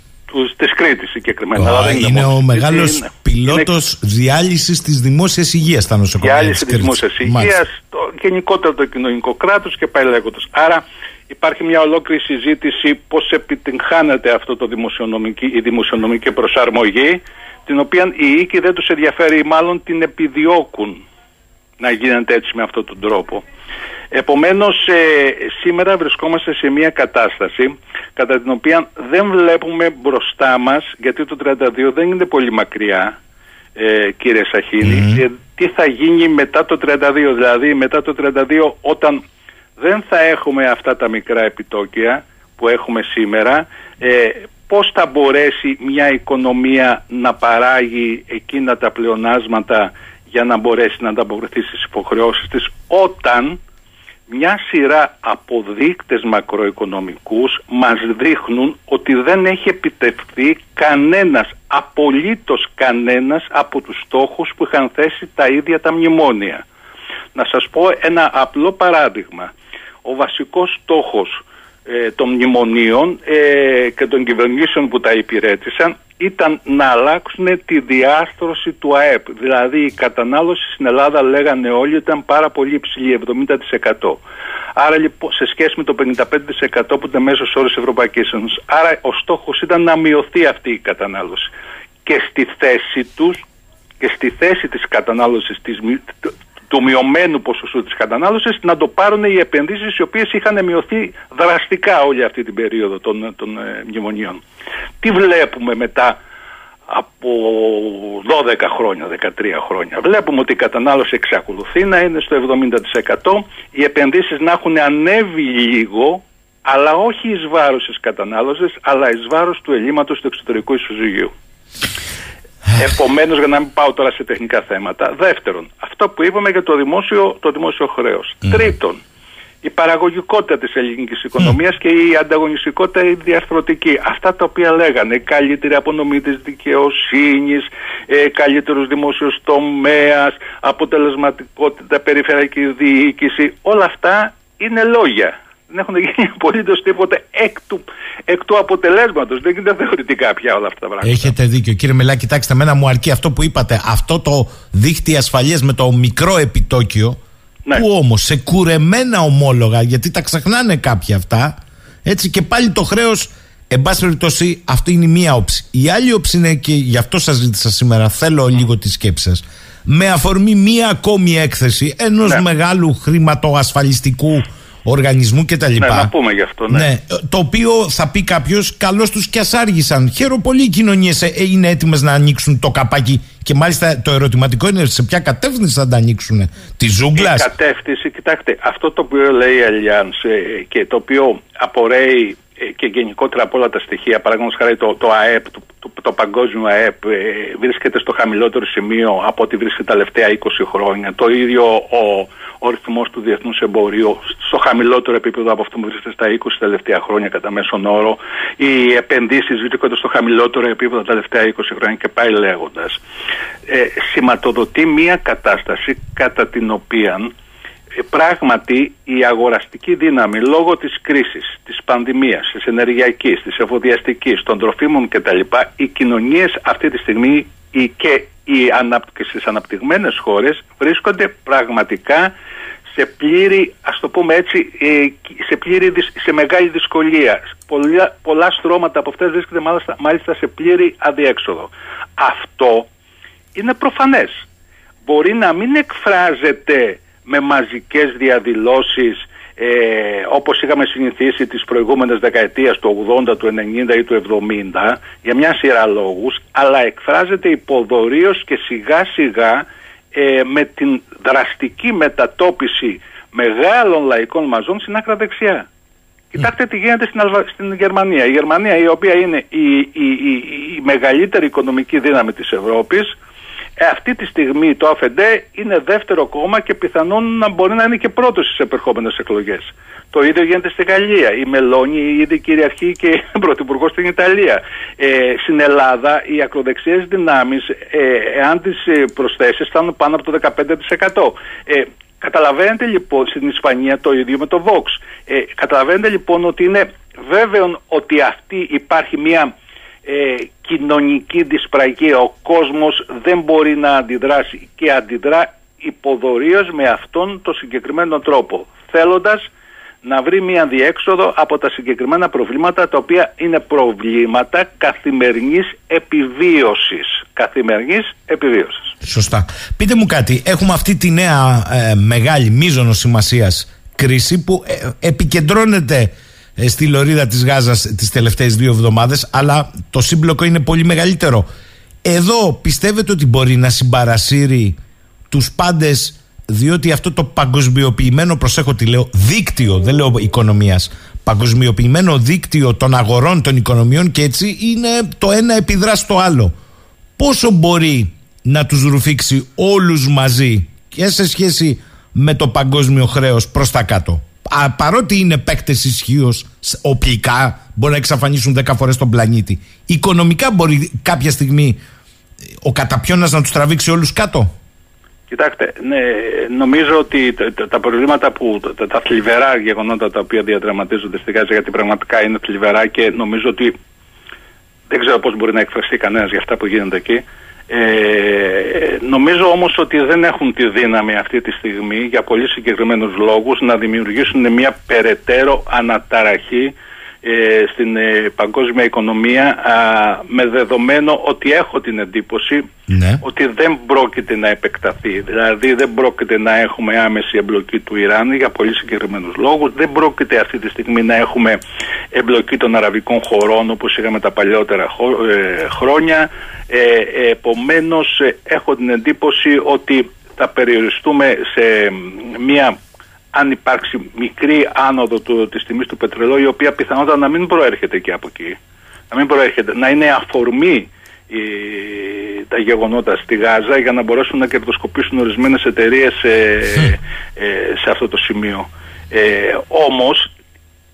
της Κρήτης συγκεκριμένα. Oh, είναι, ο μεγάλος πιλότος είναι... διάλυσης της δημόσιας υγείας στα νοσοκομεία. Διάλυση της δημόσιας υγείας, γενικότερα το κοινωνικό κράτος και πάει λέγοντας. Άρα υπάρχει μια ολόκληρη συζήτηση πώς επιτυγχάνεται αυτό το δημοσιονομική, η δημοσιονομική προσαρμογή, την οποία οι οίκοι δεν τους ενδιαφέρει, μάλλον την επιδιώκουν να γίνεται έτσι με αυτόν τον τρόπο. Επομένως ε, σήμερα βρισκόμαστε σε μια κατάσταση κατά την οποία δεν βλέπουμε μπροστά μας γιατί το 32 δεν είναι πολύ μακριά ε, κύριε Σαχίνη. Ε, τι θα γίνει μετά το 32 δηλαδή μετά το 32 όταν δεν θα έχουμε αυτά τα μικρά επιτόκια που έχουμε σήμερα ε, πώς θα μπορέσει μια οικονομία να παράγει εκείνα τα πλεονάσματα για να μπορέσει να ανταποκριθεί στις υποχρεώσεις της όταν μια σειρά από δείκτες μακροοικονομικούς μας δείχνουν ότι δεν έχει επιτευχθεί κανένας, απολύτως κανένας από τους στόχους που είχαν θέσει τα ίδια τα μνημόνια. Να σας πω ένα απλό παράδειγμα. Ο βασικός στόχος ε, των μνημονίων ε, και των κυβερνήσεων που τα υπηρέτησαν ήταν να αλλάξουν τη διάστρωση του ΑΕΠ. Δηλαδή η κατανάλωση στην Ελλάδα λέγανε όλοι ήταν πάρα πολύ υψηλή, 70%. Άρα λοιπόν σε σχέση με το 55% που ήταν μέσος όρος Ευρωπαϊκής Ένωσης. Άρα ο στόχος ήταν να μειωθεί αυτή η κατανάλωση. Και στη θέση τους και στη θέση της κατανάλωσης της, του μειωμένου ποσοστού της κατανάλωσης να το πάρουν οι επενδύσεις οι οποίες είχαν μειωθεί δραστικά όλη αυτή την περίοδο των, των ε, μνημονίων. Τι βλέπουμε μετά από 12 χρόνια, 13 χρόνια. Βλέπουμε ότι η κατανάλωση εξακολουθεί να είναι στο 70%, οι επενδύσεις να έχουν ανέβει λίγο, αλλά όχι εις βάρος της κατανάλωσης, αλλά εις βάρος του ελλείμματος του εξωτερικού ισοζυγίου. Επομένως για να μην πάω τώρα σε τεχνικά θέματα. Δεύτερον, αυτό που είπαμε για το δημόσιο, το δημόσιο χρέος. Τρίτον, η παραγωγικότητα της ελληνικής οικονομίας και η ανταγωνιστικότητα η διαρθρωτική. Αυτά τα οποία λέγανε, καλύτερη απονομή της δικαιοσύνης, ε, καλύτερος δημόσιος τομέας, αποτελεσματικότητα, περιφερειακή διοίκηση, όλα αυτά είναι λόγια. Δεν έχουν γίνει απολύτως τίποτε εκ του, εκ του αποτελέσματος. Δεν γίνεται θεωρητικά πια όλα αυτά τα πράγματα. Έχετε δίκιο. Κύριε Μελά, κοιτάξτε, μένα μου αρκεί αυτό που είπατε. Αυτό το δίχτυ ασφαλείας με το μικρό επιτόκιο ναι. Που όμως σε κουρεμένα ομόλογα, γιατί τα ξεχνάνε κάποια αυτά, έτσι και πάλι το χρέος, εν πάση περιπτώσει, αυτή είναι η μία όψη. Η άλλη όψη είναι και γι' αυτό σας ζήτησα σήμερα, θέλω λίγο τη σκέψη σας. Με αφορμή μία ακόμη έκθεση ενός ναι. μεγάλου χρηματοασφαλιστικού οργανισμού κτλ. Ναι, να πούμε γι' αυτό. Ναι. ναι. το οποίο θα πει κάποιος, καλώς τους κι ας άργησαν. Χαίρομαι πολύ οι κοινωνίες ε, είναι έτοιμες να ανοίξουν το καπάκι. Και μάλιστα το ερωτηματικό είναι σε ποια κατεύθυνση θα τα ανοίξουν. Τη ζούγκλας. Η κατεύθυνση, κοιτάξτε, αυτό το οποίο λέει η Allianz ε, και το οποίο απορρέει ε, και γενικότερα από όλα τα στοιχεία, παραδείγματο χάρη το, το ΑΕΠ, το, το, το παγκόσμιο ΑΕΠ, βρίσκεται στο χαμηλότερο σημείο από ό,τι βρίσκεται τα τελευταία 20 χρόνια. Το ίδιο ο, ο ρυθμός του διεθνούς εμπορίου στο χαμηλότερο επίπεδο από αυτό που βρίσκεται στα 20 τελευταία χρόνια κατά μέσον όρο. Οι επενδύσεις βρίσκονται στο χαμηλότερο επίπεδο τα τελευταία 20 χρόνια και πάει λέγοντας. Ε, σηματοδοτεί μια κατάσταση κατά την οποία ε, πράγματι η αγοραστική δύναμη λόγω της κρίσης, της πανδημίας, της ενεργειακής, της εφοδιαστικής, των τροφίμων κτλ. Οι κοινωνίες αυτή τη στιγμή και οι στις αναπτυγμένες χώρες βρίσκονται πραγματικά σε πλήρη, ας το πούμε έτσι, ε, σε, πλήρη, σε μεγάλη δυσκολία. Πολλά, πολλά στρώματα από αυτές βρίσκονται μάλιστα, μάλιστα σε πλήρη αδιέξοδο. Αυτό είναι προφανές. Μπορεί να μην εκφράζεται με μαζικές διαδηλώσεις ε, όπως είχαμε συνηθίσει τις προηγούμενες δεκαετίες του 80, του 90 ή του 70 για μια σειρά λόγους αλλά εκφράζεται υποδορίως και σιγά σιγά ε, με την δραστική μετατόπιση μεγάλων λαϊκών μαζών στην άκρα δεξιά. Κοιτάξτε τι γίνεται στην, στην Γερμανία. Η Γερμανία η οποία είναι η, η, η, η μεγαλύτερη οικονομική δύναμη της Ευρώπης ε, αυτή τη στιγμή το ΑΦΕΝΤΕ είναι δεύτερο κόμμα και πιθανόν να μπορεί να είναι και πρώτος στις επερχόμενες εκλογές. Το ίδιο γίνεται στη Γαλλία. Η Μελώνη ήδη κυριαρχεί και [LAUGHS] πρωθυπουργός στην Ιταλία. Ε, στην Ελλάδα οι ακροδεξιές δυνάμεις, ε, εάν τις ε, προσθέσεις, φτάνουν πάνω από το 15%. Ε, καταλαβαίνετε λοιπόν στην Ισπανία το ίδιο με το Vox. Ε, καταλαβαίνετε λοιπόν ότι είναι βέβαιο ότι αυτή υπάρχει μια ε, κοινωνική δυσπραγία. Ο κόσμος δεν μπορεί να αντιδράσει και αντιδρά υποδορίως με αυτόν τον συγκεκριμένο τρόπο θέλοντας να βρει μια διέξοδο από τα συγκεκριμένα προβλήματα τα οποία είναι προβλήματα καθημερινής επιβίωσης. Καθημερινής επιβίωσης. Σωστά. Πείτε μου κάτι, έχουμε αυτή τη νέα ε, μεγάλη μίζωνο σημασίας κρίση που ε, επικεντρώνεται ε, στη λωρίδα της Γάζας τις τελευταίες δύο εβδομάδες αλλά το σύμπλοκο είναι πολύ μεγαλύτερο. Εδώ πιστεύετε ότι μπορεί να συμπαρασύρει τους πάντες διότι αυτό το παγκοσμιοποιημένο, προσέχω τι λέω, δίκτυο, δεν λέω οικονομίας, παγκοσμιοποιημένο δίκτυο των αγορών, των οικονομιών και έτσι είναι το ένα επιδρά στο άλλο. Πόσο μπορεί να τους ρουφήξει όλους μαζί και σε σχέση με το παγκόσμιο χρέος προς τα κάτω; Παρότι είναι παίκτες ισχύως οπλικά, μπορεί να εξαφανίσουν 10 φορές τον πλανήτη. Οικονομικά μπορεί κάποια στιγμή ο καταπιώνας να τους τραβήξει όλους κάτω; Κοιτάξτε, ναι, νομίζω ότι τα, προβλήματα που, τα, τα θλιβερά γεγονότα τα οποία διαδραματίζονται στη Γάζα, γιατί πραγματικά είναι θλιβερά και νομίζω ότι δεν ξέρω πώς μπορεί να εκφραστεί κανένας για αυτά που γίνονται εκεί. Ε, νομίζω όμως ότι δεν έχουν τη δύναμη αυτή τη στιγμή για πολύ συγκεκριμένους λόγους να δημιουργήσουν μια περαιτέρω αναταραχή ε, στην ε, παγκόσμια οικονομία με δεδομένο ότι έχω την εντύπωση ναι. ότι δεν πρόκειται να επεκταθεί. Δηλαδή δεν πρόκειται να έχουμε άμεση εμπλοκή του Ιράν για πολύ συγκεκριμένους λόγους. Δεν πρόκειται αυτή τη στιγμή να έχουμε εμπλοκή των αραβικών χωρών όπως είχαμε τα παλιότερα ε, χρόνια. Ε, επομένως έχω την εντύπωση ότι θα περιοριστούμε σε μια αν υπάρξει μικρή άνοδο του, της τιμής του πετρελαίου η οποία πιθανότατα να μην προέρχεται και από εκεί να μην προέρχεται, να είναι αφορμή τα γεγονότα στη Γάζα για να μπορέσουν να κερδοσκοπήσουν ορισμένες εταιρείες σε αυτό το σημείο. Ε, όμως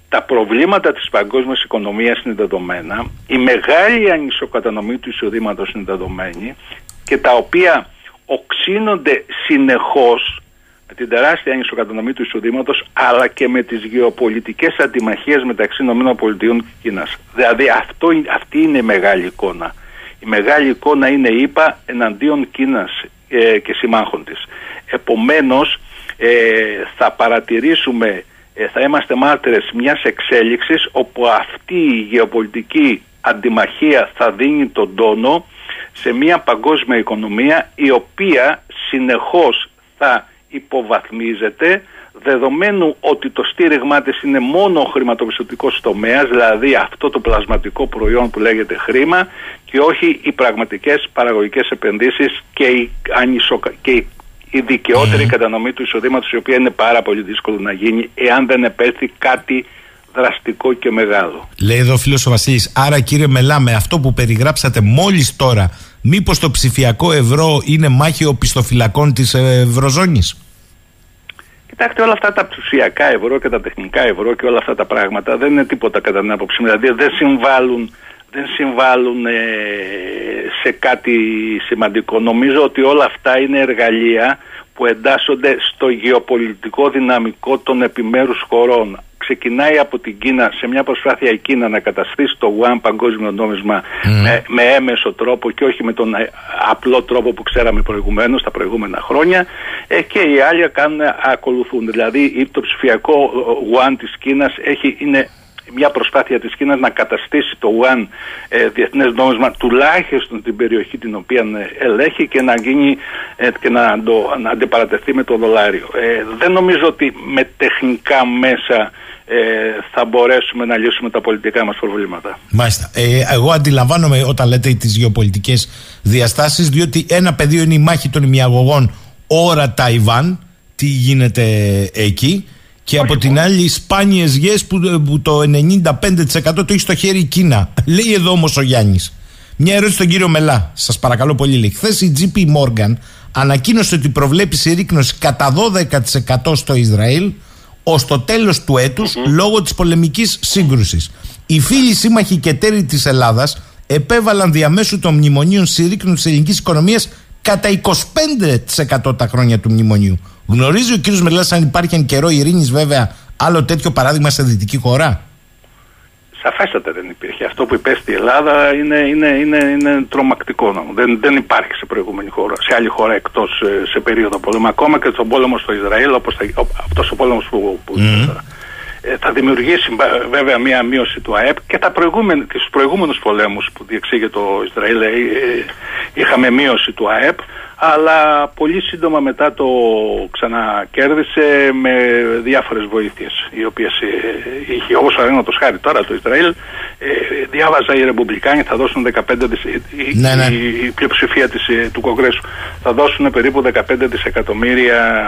τα προβλήματα της παγκόσμιας οικονομίας είναι δεδομένα, η μεγάλη ανισοκατανομή του εισοδήματος είναι δεδομένη και τα οποία οξύνονται συνεχώς με την τεράστια ανισοκατανομή του εισοδήματος, αλλά και με τις γεωπολιτικές αντιμαχίες μεταξύ ΗΠΑ και Κίνας. Δηλαδή αυτό, αυτή είναι η μεγάλη εικόνα. Η μεγάλη εικόνα είναι είπα εναντίον Κίνας ε, και συμμάχων της. Επομένως ε, θα παρατηρήσουμε, ε, θα είμαστε μάρτυρες μιας εξέλιξης όπου αυτή η γεωπολιτική αντιμαχία θα δίνει τον τόνο σε μια παγκόσμια οικονομία η οποία συνεχώς θα υποβαθμίζεται δεδομένου ότι το στήριγμά της είναι μόνο ο χρηματοπιστωτικός τομέας, δηλαδή αυτό το πλασματικό προϊόν που λέγεται χρήμα και όχι οι πραγματικές παραγωγικές επενδύσεις και η, ανισοκα... και η η δικαιότερη mm. κατανομή του εισοδήματος η οποία είναι πάρα πολύ δύσκολο να γίνει εάν δεν επέλθει κάτι δραστικό και μεγάλο. Λέει εδώ ο φίλος ο Βασίλης, άρα κύριε Μελά με αυτό που περιγράψατε μόλις τώρα μήπως το ψηφιακό ευρώ είναι μάχη οπισθοφυλακών της Ευρωζώνης; Κοιτάξτε, όλα αυτά τα ψηφιακά ευρώ και τα τεχνικά ευρώ και όλα αυτά τα πράγματα δεν είναι τίποτα κατά την άποψή μου. Δηλαδή δεν συμβάλλουν, δεν συμβάλλουν ε, σε κάτι σημαντικό. Νομίζω ότι όλα αυτά είναι εργαλεία που εντάσσονται στο γεωπολιτικό δυναμικό των επιμέρους χωρών ξεκινάει από την Κίνα σε μια προσπάθεια η Κίνα να καταστήσει το One παγκόσμιο νόμισμα με, με έμεσο τρόπο και όχι με τον ε, απλό τρόπο που ξέραμε προηγουμένως τα προηγούμενα χρόνια ε, και οι άλλοι κάνουν, ακολουθούν. Δηλαδή το ψηφιακό One της Κίνας έχει, είναι μια προσπάθεια της Κίνας να καταστήσει το One ε, διεθνές νόμισμα τουλάχιστον την περιοχή την οποία ε, ελέγχει και να γίνει ε, και να, το, να αντιπαρατεθεί με το δολάριο. Ε, δεν νομίζω ότι με τεχνικά μέσα ε, θα μπορέσουμε να λύσουμε τα πολιτικά μας προβλήματα. Μάλιστα. Ε, εγώ αντιλαμβάνομαι όταν λέτε τις γεωπολιτικές διαστάσεις διότι ένα πεδίο είναι η μάχη των ημιαγωγών ώρα Ταϊβάν τι γίνεται εκεί και από την άλλη οι σπάνιες γιες που, που το 95% το έχει στο χέρι η Κίνα. [LAUGHS] Λέει εδώ όμως ο Γιάννης. Μια ερώτηση στον κύριο Μελά. Σας παρακαλώ πολύ λέει χθες η JP Morgan ανακοίνωσε ότι προβλέπει συρρήκνωση κατά 12% στο Ισραήλ ως το τέλος του έτους λόγω της πολεμικής σύγκρουσης. Οι φίλοι σύμμαχοι και τέροι της Ελλάδας επέβαλαν διαμέσου των μνημονίων συρρήκνου της ελληνικής οικονομίας κατά 25% τα χρόνια του μνημονίου. Γνωρίζει ο κ. Μελά αν υπάρχει εν καιρό ειρήνης, βέβαια, άλλο τέτοιο παράδειγμα σε δυτική χώρα; Σαφέστατα δεν υπήρχε. Αυτό που υπέστη η Ελλάδα είναι, είναι, είναι, είναι τρομακτικό. Δεν, δεν υπάρχει σε προηγούμενη χώρα, σε άλλη χώρα εκτός ε, σε περίοδο πολέμου. Ακόμα και στον πόλεμο στο Ισραήλ, όπως αυτός ο πόλεμος που, που mm. θα δημιουργήσει βέβαια μία μείωση του ΑΕΠ και, τα προηγούμενα, και στους προηγούμενους πολέμους που διεξήγε το Ισραήλ ε, είχαμε μείωση του ΑΕΠ αλλά πολύ σύντομα μετά το ξανακέρδισε με διάφορες βοήθειες οι οποίες ε, είχε όπως το χάρη τώρα το Ισραήλ ε, διάβαζα οι Ρεμπουμπλικάνοι θα δώσουν 15 δις, ναι, ναι. η, πλειοψηφία της, ε, του Κογκρέσου θα δώσουν περίπου 15 δισεκατομμύρια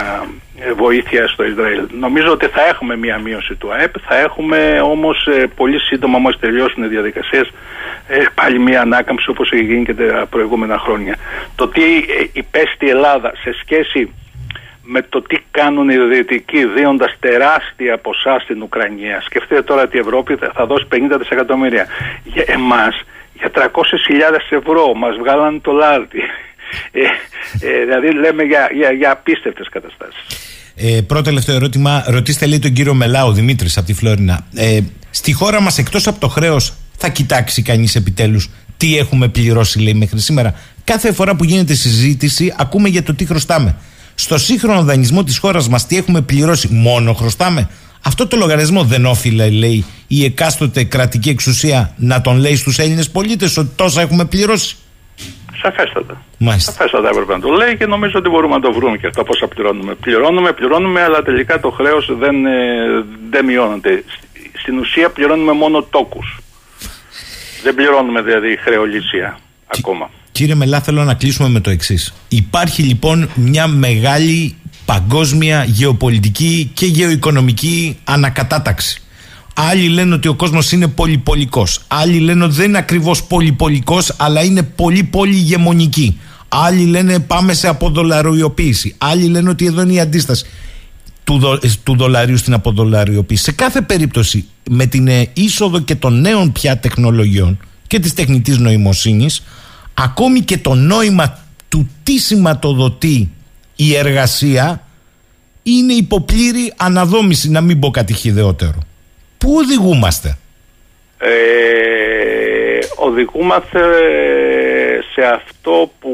βοήθεια στο Ισραήλ. Νομίζω ότι θα έχουμε μία μείωση του ΑΕΠ, θα έχουμε όμως πολύ σύντομα μόλις τελειώσουν οι διαδικασίες πάλι μία ανάκαμψη όπως έχει γίνει και τα προηγούμενα χρόνια. Το τι υπέστη η Ελλάδα σε σχέση με το τι κάνουν οι Δυτικοί δίνοντας τεράστια ποσά στην Ουκρανία. Σκεφτείτε τώρα ότι η Ευρώπη θα δώσει 50 δισεκατομμύρια. Για εμάς, για 300.000 ευρώ, μας βγάλαν το λάρτι. [LAUGHS] Ε, ε, δηλαδή λέμε για, για, για απίστευτες καταστάσεις. Ε, πρώτο τελευταίο ερώτημα. Ρωτήστε λέει τον κύριο Μελάου Δημήτρης από τη Φλόρινα. Ε, στη χώρα μας, εκτός από το χρέος, θα κοιτάξει κανείς επιτέλους τι έχουμε πληρώσει, λέει μέχρι σήμερα. Κάθε φορά που γίνεται συζήτηση, ακούμε για το τι χρωστάμε. Στο σύγχρονο δανεισμό της χώρας μας, τι έχουμε πληρώσει, μόνο χρωστάμε. Αυτό το λογαριασμό δεν όφιλε, λέει, η εκάστοτε κρατική εξουσία να τον λέει στους Έλληνες πολίτες ότι τόσα έχουμε πληρώσει. Σαφέστατα. Μάλιστα. Σαφέστατα έπρεπε να το λέει και νομίζω ότι μπορούμε να το βρούμε και αυτό πόσα πληρώνουμε. Πληρώνουμε, πληρώνουμε, αλλά τελικά το χρέος δεν, ε, δεν μειώνεται. Στην ουσία πληρώνουμε μόνο τόκους. Δεν πληρώνουμε δηλαδή χρεολύσια ακόμα. Κύριε Μελά, θέλω να κλείσουμε με το εξής. Υπάρχει λοιπόν μια μεγάλη παγκόσμια γεωπολιτική και γεωοικονομική ανακατάταξη. Άλλοι λένε ότι ο κόσμος είναι πολυπολικός. Άλλοι λένε ότι δεν είναι ακριβώς πολυπολικός, αλλά είναι πολύ πολύ ηγεμονική. Άλλοι λένε πάμε σε αποδολαριοποίηση. Άλλοι λένε ότι εδώ είναι η αντίσταση του, δο, του δολαρίου στην αποδολαριοποίηση. Σε κάθε περίπτωση, με την ε, είσοδο και των νέων πια τεχνολογιών και της τεχνητής νοημοσύνης, ακόμη και το νόημα του τι σηματοδοτεί η εργασία είναι υποπλήρη αναδόμηση, να μην πω κάτι χειδεότερο. Πού οδηγούμαστε; Ε, οδηγούμαστε σε αυτό που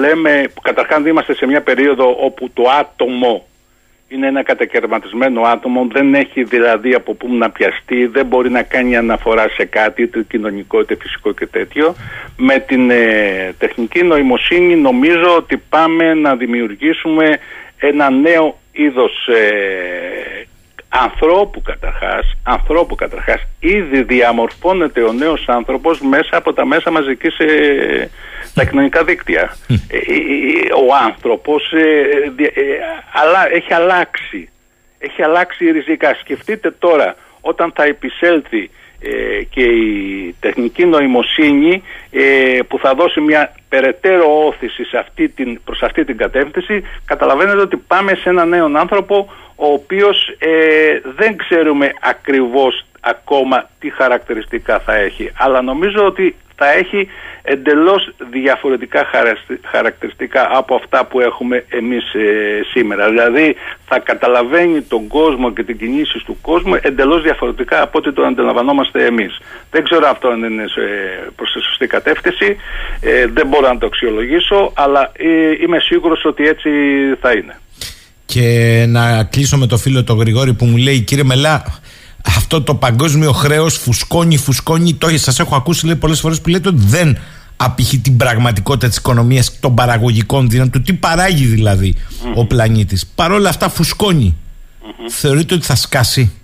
λέμε, που καταρχάς είμαστε σε μια περίοδο όπου το άτομο είναι ένα κατακαιρματισμένο άτομο, δεν έχει δηλαδή από πού να πιαστεί, δεν μπορεί να κάνει αναφορά σε κάτι, είτε κοινωνικό είτε φυσικό και τέτοιο. Με την ε, τεχνική νοημοσύνη νομίζω ότι πάμε να δημιουργήσουμε ένα νέο είδος ε, ανθρώπου καταρχάς, ανθρώπου καταρχάς, ήδη διαμορφώνεται ο νέος άνθρωπος μέσα από τα μέσα μαζικής ε, τα κοινωνικά δίκτυα. Ε, ε, ο άνθρωπος αλλά, έχει αλλάξει. Έχει αλλάξει ριζικά. Σκεφτείτε τώρα όταν θα επισέλθει και η τεχνική νοημοσύνη που θα δώσει μια περαιτέρω όθηση σε αυτή την, προς αυτή την κατεύθυνση καταλαβαίνετε ότι πάμε σε έναν νέο άνθρωπο ο οποίος ε, δεν ξέρουμε ακριβώς ακόμα τι χαρακτηριστικά θα έχει αλλά νομίζω ότι θα έχει εντελώς διαφορετικά χαρακτηριστικά από αυτά που έχουμε εμείς ε, σήμερα. Δηλαδή θα καταλαβαίνει τον κόσμο και την κινήσεις του κόσμου εντελώς διαφορετικά από ό,τι το αντιλαμβανόμαστε εμείς. Δεν ξέρω αυτό αν είναι προς τη σωστή κατεύθυνση, ε, δεν μπορώ να το αξιολογήσω, αλλά είμαι σίγουρος ότι έτσι θα είναι. Και να κλείσω με το φίλο τον Γρηγόρη που μου λέει κύριε Μελά αυτό το παγκόσμιο χρέος φουσκώνει, φουσκώνει. Το σας έχω ακούσει λέει πολλές φορές που λέτε ότι δεν απηχεί την πραγματικότητα της οικονομίας των παραγωγικών δύναμων, του τι παράγει δηλαδή ο πλανήτης. Παρ' όλα αυτά φουσκώνει. Θεωρείτε ότι θα σκάσει;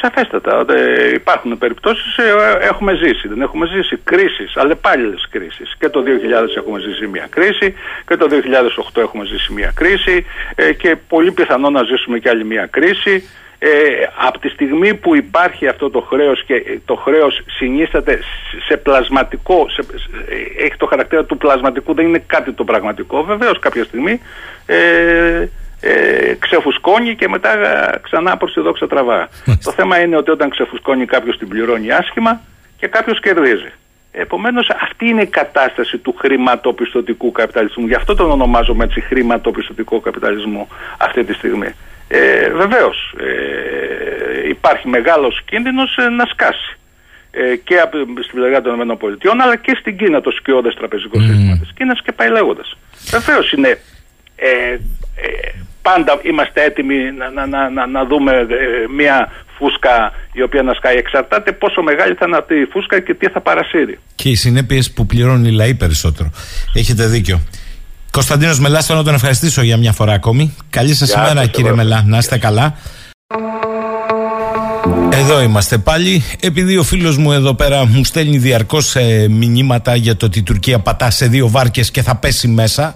Σαφέστατα. Ε, υπάρχουν περιπτώσεις, ε, έχουμε ζήσει. Δεν έχουμε ζήσει κρίσεις, αλλεπάλληλες κρίσεις. Και το 2000 έχουμε ζήσει μια κρίση, και το 2008 έχουμε ζήσει μια κρίση, ε, και πολύ πιθανό να ζήσουμε και άλλη μια κρίση. Ε, από τη στιγμή που υπάρχει αυτό το χρέος και το χρέος συνίσταται σε πλασματικό, σε, έχει το χαρακτήρα του πλασματικού, δεν είναι κάτι το πραγματικό, βεβαίως κάποια στιγμή ε, ε, ξεφουσκώνει και μετά ξανά προς τη δόξα τραβά. Το θέμα είναι ότι όταν ξεφουσκώνει κάποιος την πληρώνει άσχημα και κάποιος κερδίζει. Επομένως αυτή είναι η κατάσταση του χρηματοπιστωτικού καπιταλισμού. Γι' αυτό τον ονομάζουμε έτσι χρηματοπιστωτικό καπιταλισμό αυτή τη στιγμή. Ε, βεβαίως ε, υπάρχει μεγάλος κίνδυνος ε, να σκάσει ε, και από, στην πλευρά των ΗΠΑ αλλά και στην Κίνα το σκιώδες τραπεζικό mm. σύστημα της Κίνας και πάει λέγοντας. Βεβαίως είναι ε, πάντα είμαστε έτοιμοι να, να, να, να δούμε μια φούσκα η οποία να σκάει. Εξαρτάται πόσο μεγάλη θα είναι αυτή η φούσκα και τι θα παρασύρει. Και οι συνέπειες που πληρώνουν οι λαοί περισσότερο. Έχετε δίκιο. Κωνσταντίνος Μελάς, θέλω να τον ευχαριστήσω για μια φορά ακόμη. Καλή σας ημέρα, κύριε Μελά. Να είστε καλά. Εδώ είμαστε πάλι. Επειδή ο φίλος μου εδώ πέρα μου στέλνει διαρκώς ε, μηνύματα για το ότι η Τουρκία πατά σε δύο βάρκες και θα πέσει μέσα.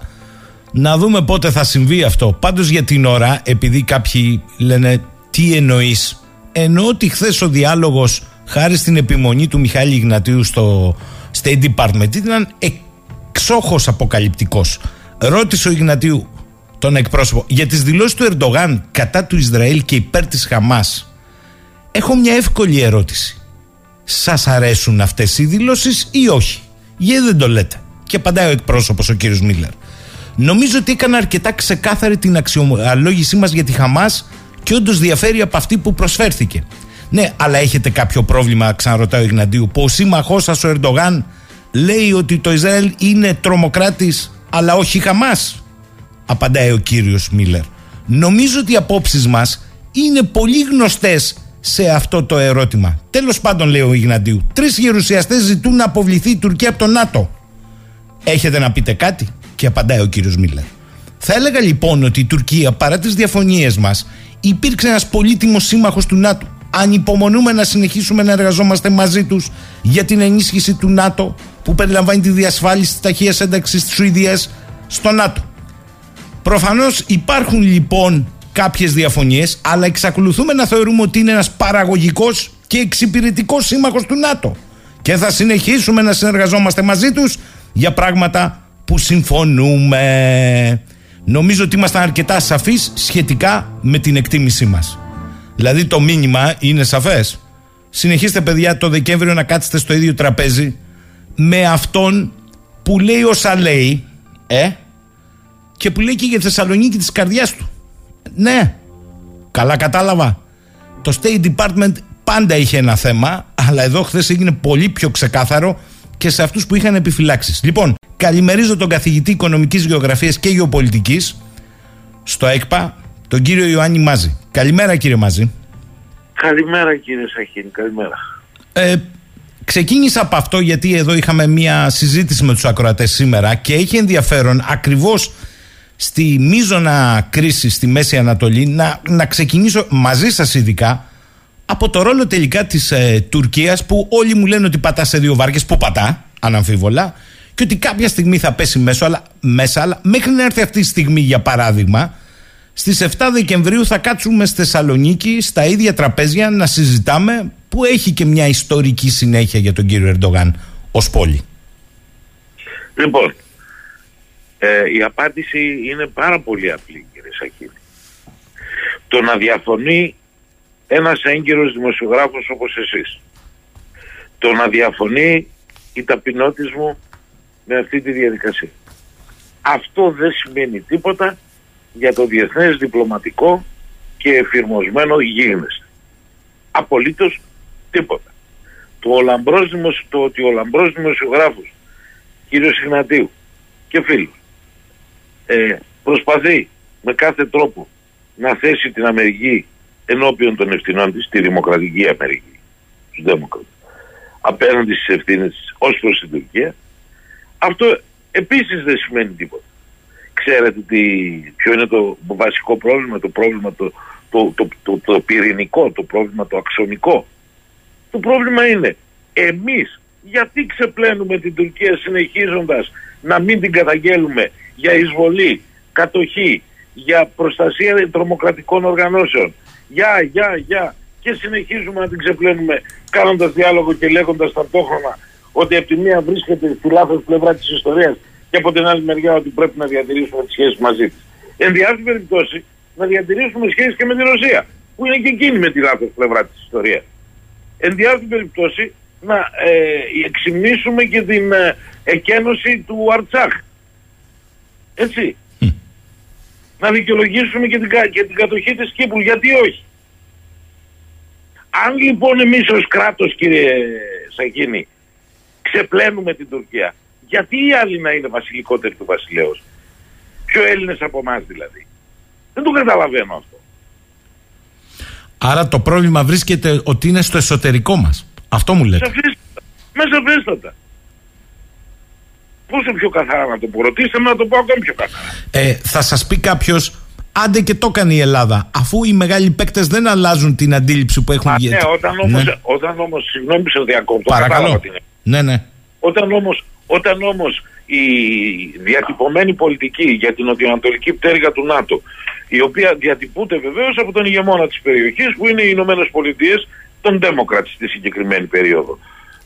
Να δούμε πότε θα συμβεί αυτό. Πάντως για την ώρα, επειδή κάποιοι λένε τι εννοείς, εννοώ ότι χθες ο διάλογος χάρη στην επιμονή του Μιχάλη Ιγνατίου στο State Department ήταν εξόχως αποκαλυπτικός. Ρώτησε ο Ιγνατίου τον εκπρόσωπο για τις δηλώσεις του Ερντογάν κατά του Ισραήλ και υπέρ της Χαμάς. Έχω μια εύκολη ερώτηση. Σας αρέσουν αυτές οι δηλώσεις ή όχι; Γιατί δεν το λέτε; Και απαντάει ο εκπρόσωπος ο κύριος Μίλλερ. Νομίζω ότι έκανε αρκετά ξεκάθαρη την αξιολόγησή μας για τη Χαμάς και όντως διαφέρει από αυτή που προσφέρθηκε. Ναι, αλλά έχετε κάποιο πρόβλημα, ξαναρωτάει ο Ιγναντίου, που ο σύμμαχός σας ο Ερντογάν λέει ότι το Ισραήλ είναι τρομοκράτης αλλά όχι Χαμάς απαντάει ο κύριος Μίλλερ. Νομίζω ότι οι απόψεις μας είναι πολύ γνωστές σε αυτό το ερώτημα. Τέλος πάντων λέει ο Ιγναντίου τρεις γερουσιαστές ζητούν να αποβληθεί η Τουρκία από το ΝΑΤΟ. Έχετε να πείτε κάτι; Και απαντάει ο κύριος Μίλλερ. Θα έλεγα λοιπόν ότι η Τουρκία παρά τις διαφωνίες μας υπήρξε ένας πολύτιμος σύμμαχος του ΝΑΤΟ αν υπομονούμε να συνεχίσουμε να εργαζόμαστε μαζί τους για την ενίσχυση του ΝΑΤΟ που περιλαμβάνει τη διασφάλιση της ταχείας ένταξης της Σουηδίας στο ΝΑΤΟ. Προφανώς υπάρχουν λοιπόν κάποιες διαφωνίες αλλά εξακολουθούμε να θεωρούμε ότι είναι ένας παραγωγικός και εξυπηρετικός σύμμαχος του ΝΑΤΟ και θα συνεχίσουμε να συνεργαζόμαστε μαζί τους για πράγματα που συμφωνούμε. Νομίζω ότι ήμασταν αρκετά σαφείς σχετικά με την εκτίμησή μας. Δηλαδή το μήνυμα είναι σαφές. Συνεχίστε παιδιά το Δεκέμβριο να κάτσετε στο ίδιο τραπέζι με αυτόν που λέει όσα λέει, ε, και που λέει και για Θεσσαλονίκη της καρδιάς του. Ναι, καλά κατάλαβα. Το State Department πάντα είχε ένα θέμα, αλλά εδώ χθες έγινε πολύ πιο ξεκάθαρο και σε αυτούς που είχαν επιφυλάξεις. Λοιπόν, καλημερίζω τον καθηγητή Οικονομικής Γεωγραφίας και Γεωπολιτικής στο ΕΚΠΑ, τον κύριο Ιωάννη Μάζη. Καλημέρα κύριε Μάζη. Καλημέρα κύριε Σαχίνη, καλημέρα. Ε, ξεκίνησα από αυτό γιατί εδώ είχαμε μια συζήτηση με τους ακροατές σήμερα και έχει ενδιαφέρον ακριβώς στη μείζωνα κρίση στη Μέση Ανατολή να, να ξεκινήσω μαζί σας ειδικά από το ρόλο τελικά της ε, Τουρκίας που όλοι μου λένε ότι πατά σε δύο βάρκες που πατά αναμφίβολα και ότι κάποια στιγμή θα πέσει μέσω, αλλά, μέσα αλλά μέχρι να έρθει αυτή η στιγμή για παράδειγμα στις 7 Δεκεμβρίου θα κάτσουμε στη Θεσσαλονίκη στα ίδια τραπέζια να συζητάμε που έχει και μια ιστορική συνέχεια για τον κύριο Ερντογάν ως πόλη. Λοιπόν, ε, η απάντηση είναι πάρα πολύ απλή κύριε Σακίνη. Το να διαφωνεί ένας έγκυρος δημοσιογράφος όπως εσείς. Το να διαφωνεί η ταπεινότης μου με αυτή τη διαδικασία. Αυτό δεν σημαίνει τίποτα για το διεθνές διπλωματικό και εφηρμοσμένο γίγνεσθε. Απολύτως τίποτα. Το, ο το ότι ο λαμπρός δημοσιογράφος κύριος Ιγνατίου και φίλος ε, προσπαθεί με κάθε τρόπο να θέσει την Αμερική ενώπιον των ευθυνών της, τη Δημοκρατική Αμερική, τους Δέμοκρατες, απέναντι στις ευθύνες της ως προς την Τουρκία, αυτό επίσης δεν σημαίνει τίποτα. Ξέρετε τι, ποιο είναι το βασικό πρόβλημα, το πρόβλημα το, το, το, το, το πυρηνικό, το πρόβλημα το αξονικό. Το πρόβλημα είναι εμείς γιατί ξεπλένουμε την Τουρκία συνεχίζοντας να μην την καταγγέλουμε για εισβολή, κατοχή, για προστασία τρομοκρατικών οργανώσεων; Για, για, για. Και συνεχίζουμε να την ξεπλένουμε κάνοντας διάλογο και λέγοντας ταυτόχρονα ότι από τη μία βρίσκεται στη λάθος πλευρά της ιστορίας και από την άλλη μεριά ότι πρέπει να διατηρήσουμε τις σχέσεις μαζί της. Εν διάρκεια περιπτώσει να διατηρήσουμε σχέσεις και με τη Ρωσία που είναι και εκείνη με τη λάθος πλευρά της ιστορίας. Εν διάρκεια περιπτώσει να ε, εξυμνήσουμε και την ε, εκένωση του Αρτσάχ. Έτσι. Να δικαιολογήσουμε και την, και την κατοχή της Κύπρου. Γιατί όχι; Αν λοιπόν εμείς ως κράτος κύριε Σακίνη ξεπλένουμε την Τουρκία γιατί οι άλλοι να είναι βασιλικότεροι του βασιλέως; Πιο Έλληνες από εμάς δηλαδή; Δεν το καταλαβαίνω αυτό. Άρα το πρόβλημα βρίσκεται ότι είναι στο εσωτερικό μας. Αυτό μου λέτε. Μέσα σαφέστατα. Πόσο πιο καθαρά να το πω. Ρωτήστε με να το πω ακόμη πιο καθαρά. Ε, θα σας πει κάποιος. Άντε και το έκανε η Ελλάδα. Αφού οι μεγάλοι παίκτες δεν αλλάζουν την αντίληψη που έχουν γίνει. Ναι, όταν όμω. Ναι. Όταν όμως, συγγνώμη που σε διακόπτω. Παρακαλώ. Ναι, ναι. Όταν όμω όταν όμως η διατυπωμένη πολιτική για την νοτιοανατολική πτέρυγα του ΝΑΤΟ, η οποία διατυπούται βεβαίως από τον ηγεμόνα της περιοχής που είναι οι Ηνωμένες Πολιτείες, τον Democrats στη συγκεκριμένη περίοδο.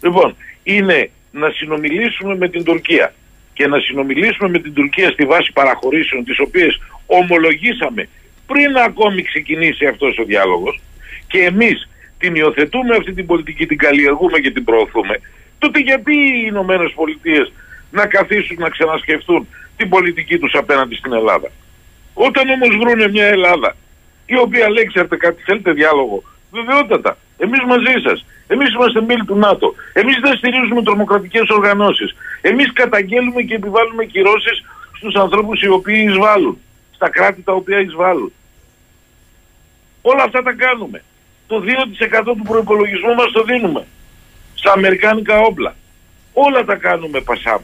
Λοιπόν, είναι να συνομιλήσουμε με την Τουρκία και να συνομιλήσουμε με την Τουρκία στη βάση παραχωρήσεων τις οποίες ομολογήσαμε πριν ακόμη ξεκινήσει αυτός ο διάλογος και εμείς την υιοθετούμε αυτή την πολιτική, την καλλιεργούμε και την προωθούμε τότε γιατί οι Ηνωμένες Πολιτείες να καθίσουν να ξανασκεφτούν την πολιτική τους απέναντι στην Ελλάδα. Όταν όμως βρούνε μια Ελλάδα η οποία λέει ξέρετε κάτι θέλετε διάλογο βεβαιότατα εμείς μαζί σας εμείς είμαστε μέλη του ΝΑΤΟ εμείς δεν στηρίζουμε τρομοκρατικές οργανώσεις εμείς καταγγέλουμε και επιβάλλουμε κυρώσεις στους ανθρώπους οι οποίοι εισβάλλουν στα κράτη τα οποία εισβάλλουν. Όλα αυτά τα κάνουμε. Το 2% του προϋπολογισμού μας το δίνουμε στα αμερικάνικα όπλα. Όλα τα κάνουμε πασά.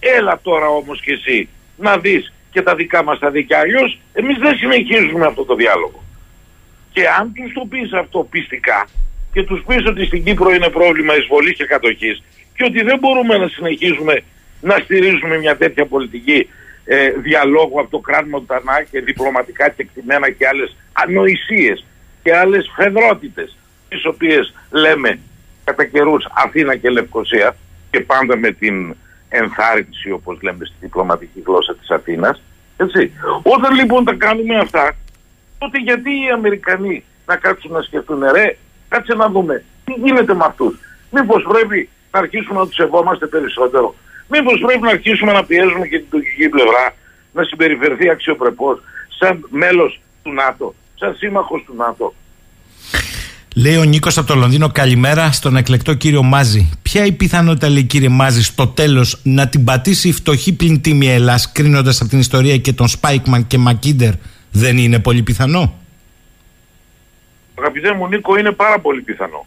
Έλα τώρα όμως και εσύ να δεις και τα δικά μας τα δίκαια. Αλλιώς εμείς δεν συνεχίζουμε αυτό το διάλογο. Και αν τους το πεις αυτό πιστικά και τους πεις ότι στην Κύπρο είναι πρόβλημα εισβολής και κατοχής και ότι δεν μπορούμε να συνεχίζουμε να στηρίζουμε μια τέτοια πολιτική ε, διαλόγου από το κράτο Μοντανά και διπλωματικά κεκτημένα και άλλες ανοησίες και άλλες φεδρότητες τις οποίες λέμε κατά καιρούς Αθήνα και Λευκοσία και πάντα με την ενθάρρυνση όπως λέμε στη διπλωματική γλώσσα της Αθήνας έτσι. Όταν λοιπόν τα κάνουμε αυτά τότε γιατί οι Αμερικανοί να κάτσουν να σκεφτούν ρε κάτσε να δούμε τι γίνεται με αυτούς. Μήπως πρέπει να αρχίσουμε να τους σεβόμαστε περισσότερο. Μήπως πρέπει να αρχίσουμε να πιέζουμε και την τουρκική πλευρά να συμπεριφερθεί αξιοπρεπώς σαν μέλος του ΝΑΤΟ σαν σύμμαχος του ΝΑΤΟ Λέει ο Νίκος από το Λονδίνο, καλημέρα στον εκλεκτό κύριο Μάζη. Ποια η πιθανότητα, λέει κύριε Μάζη, στο τέλος να την πατήσει η φτωχή πλην τίμη Ελλάς, κρίνοντας από την ιστορία και τον Σπάικμαν και Μακίντερ, δεν είναι πολύ πιθανό. Αγαπητέ μου Νίκο, είναι πάρα πολύ πιθανό.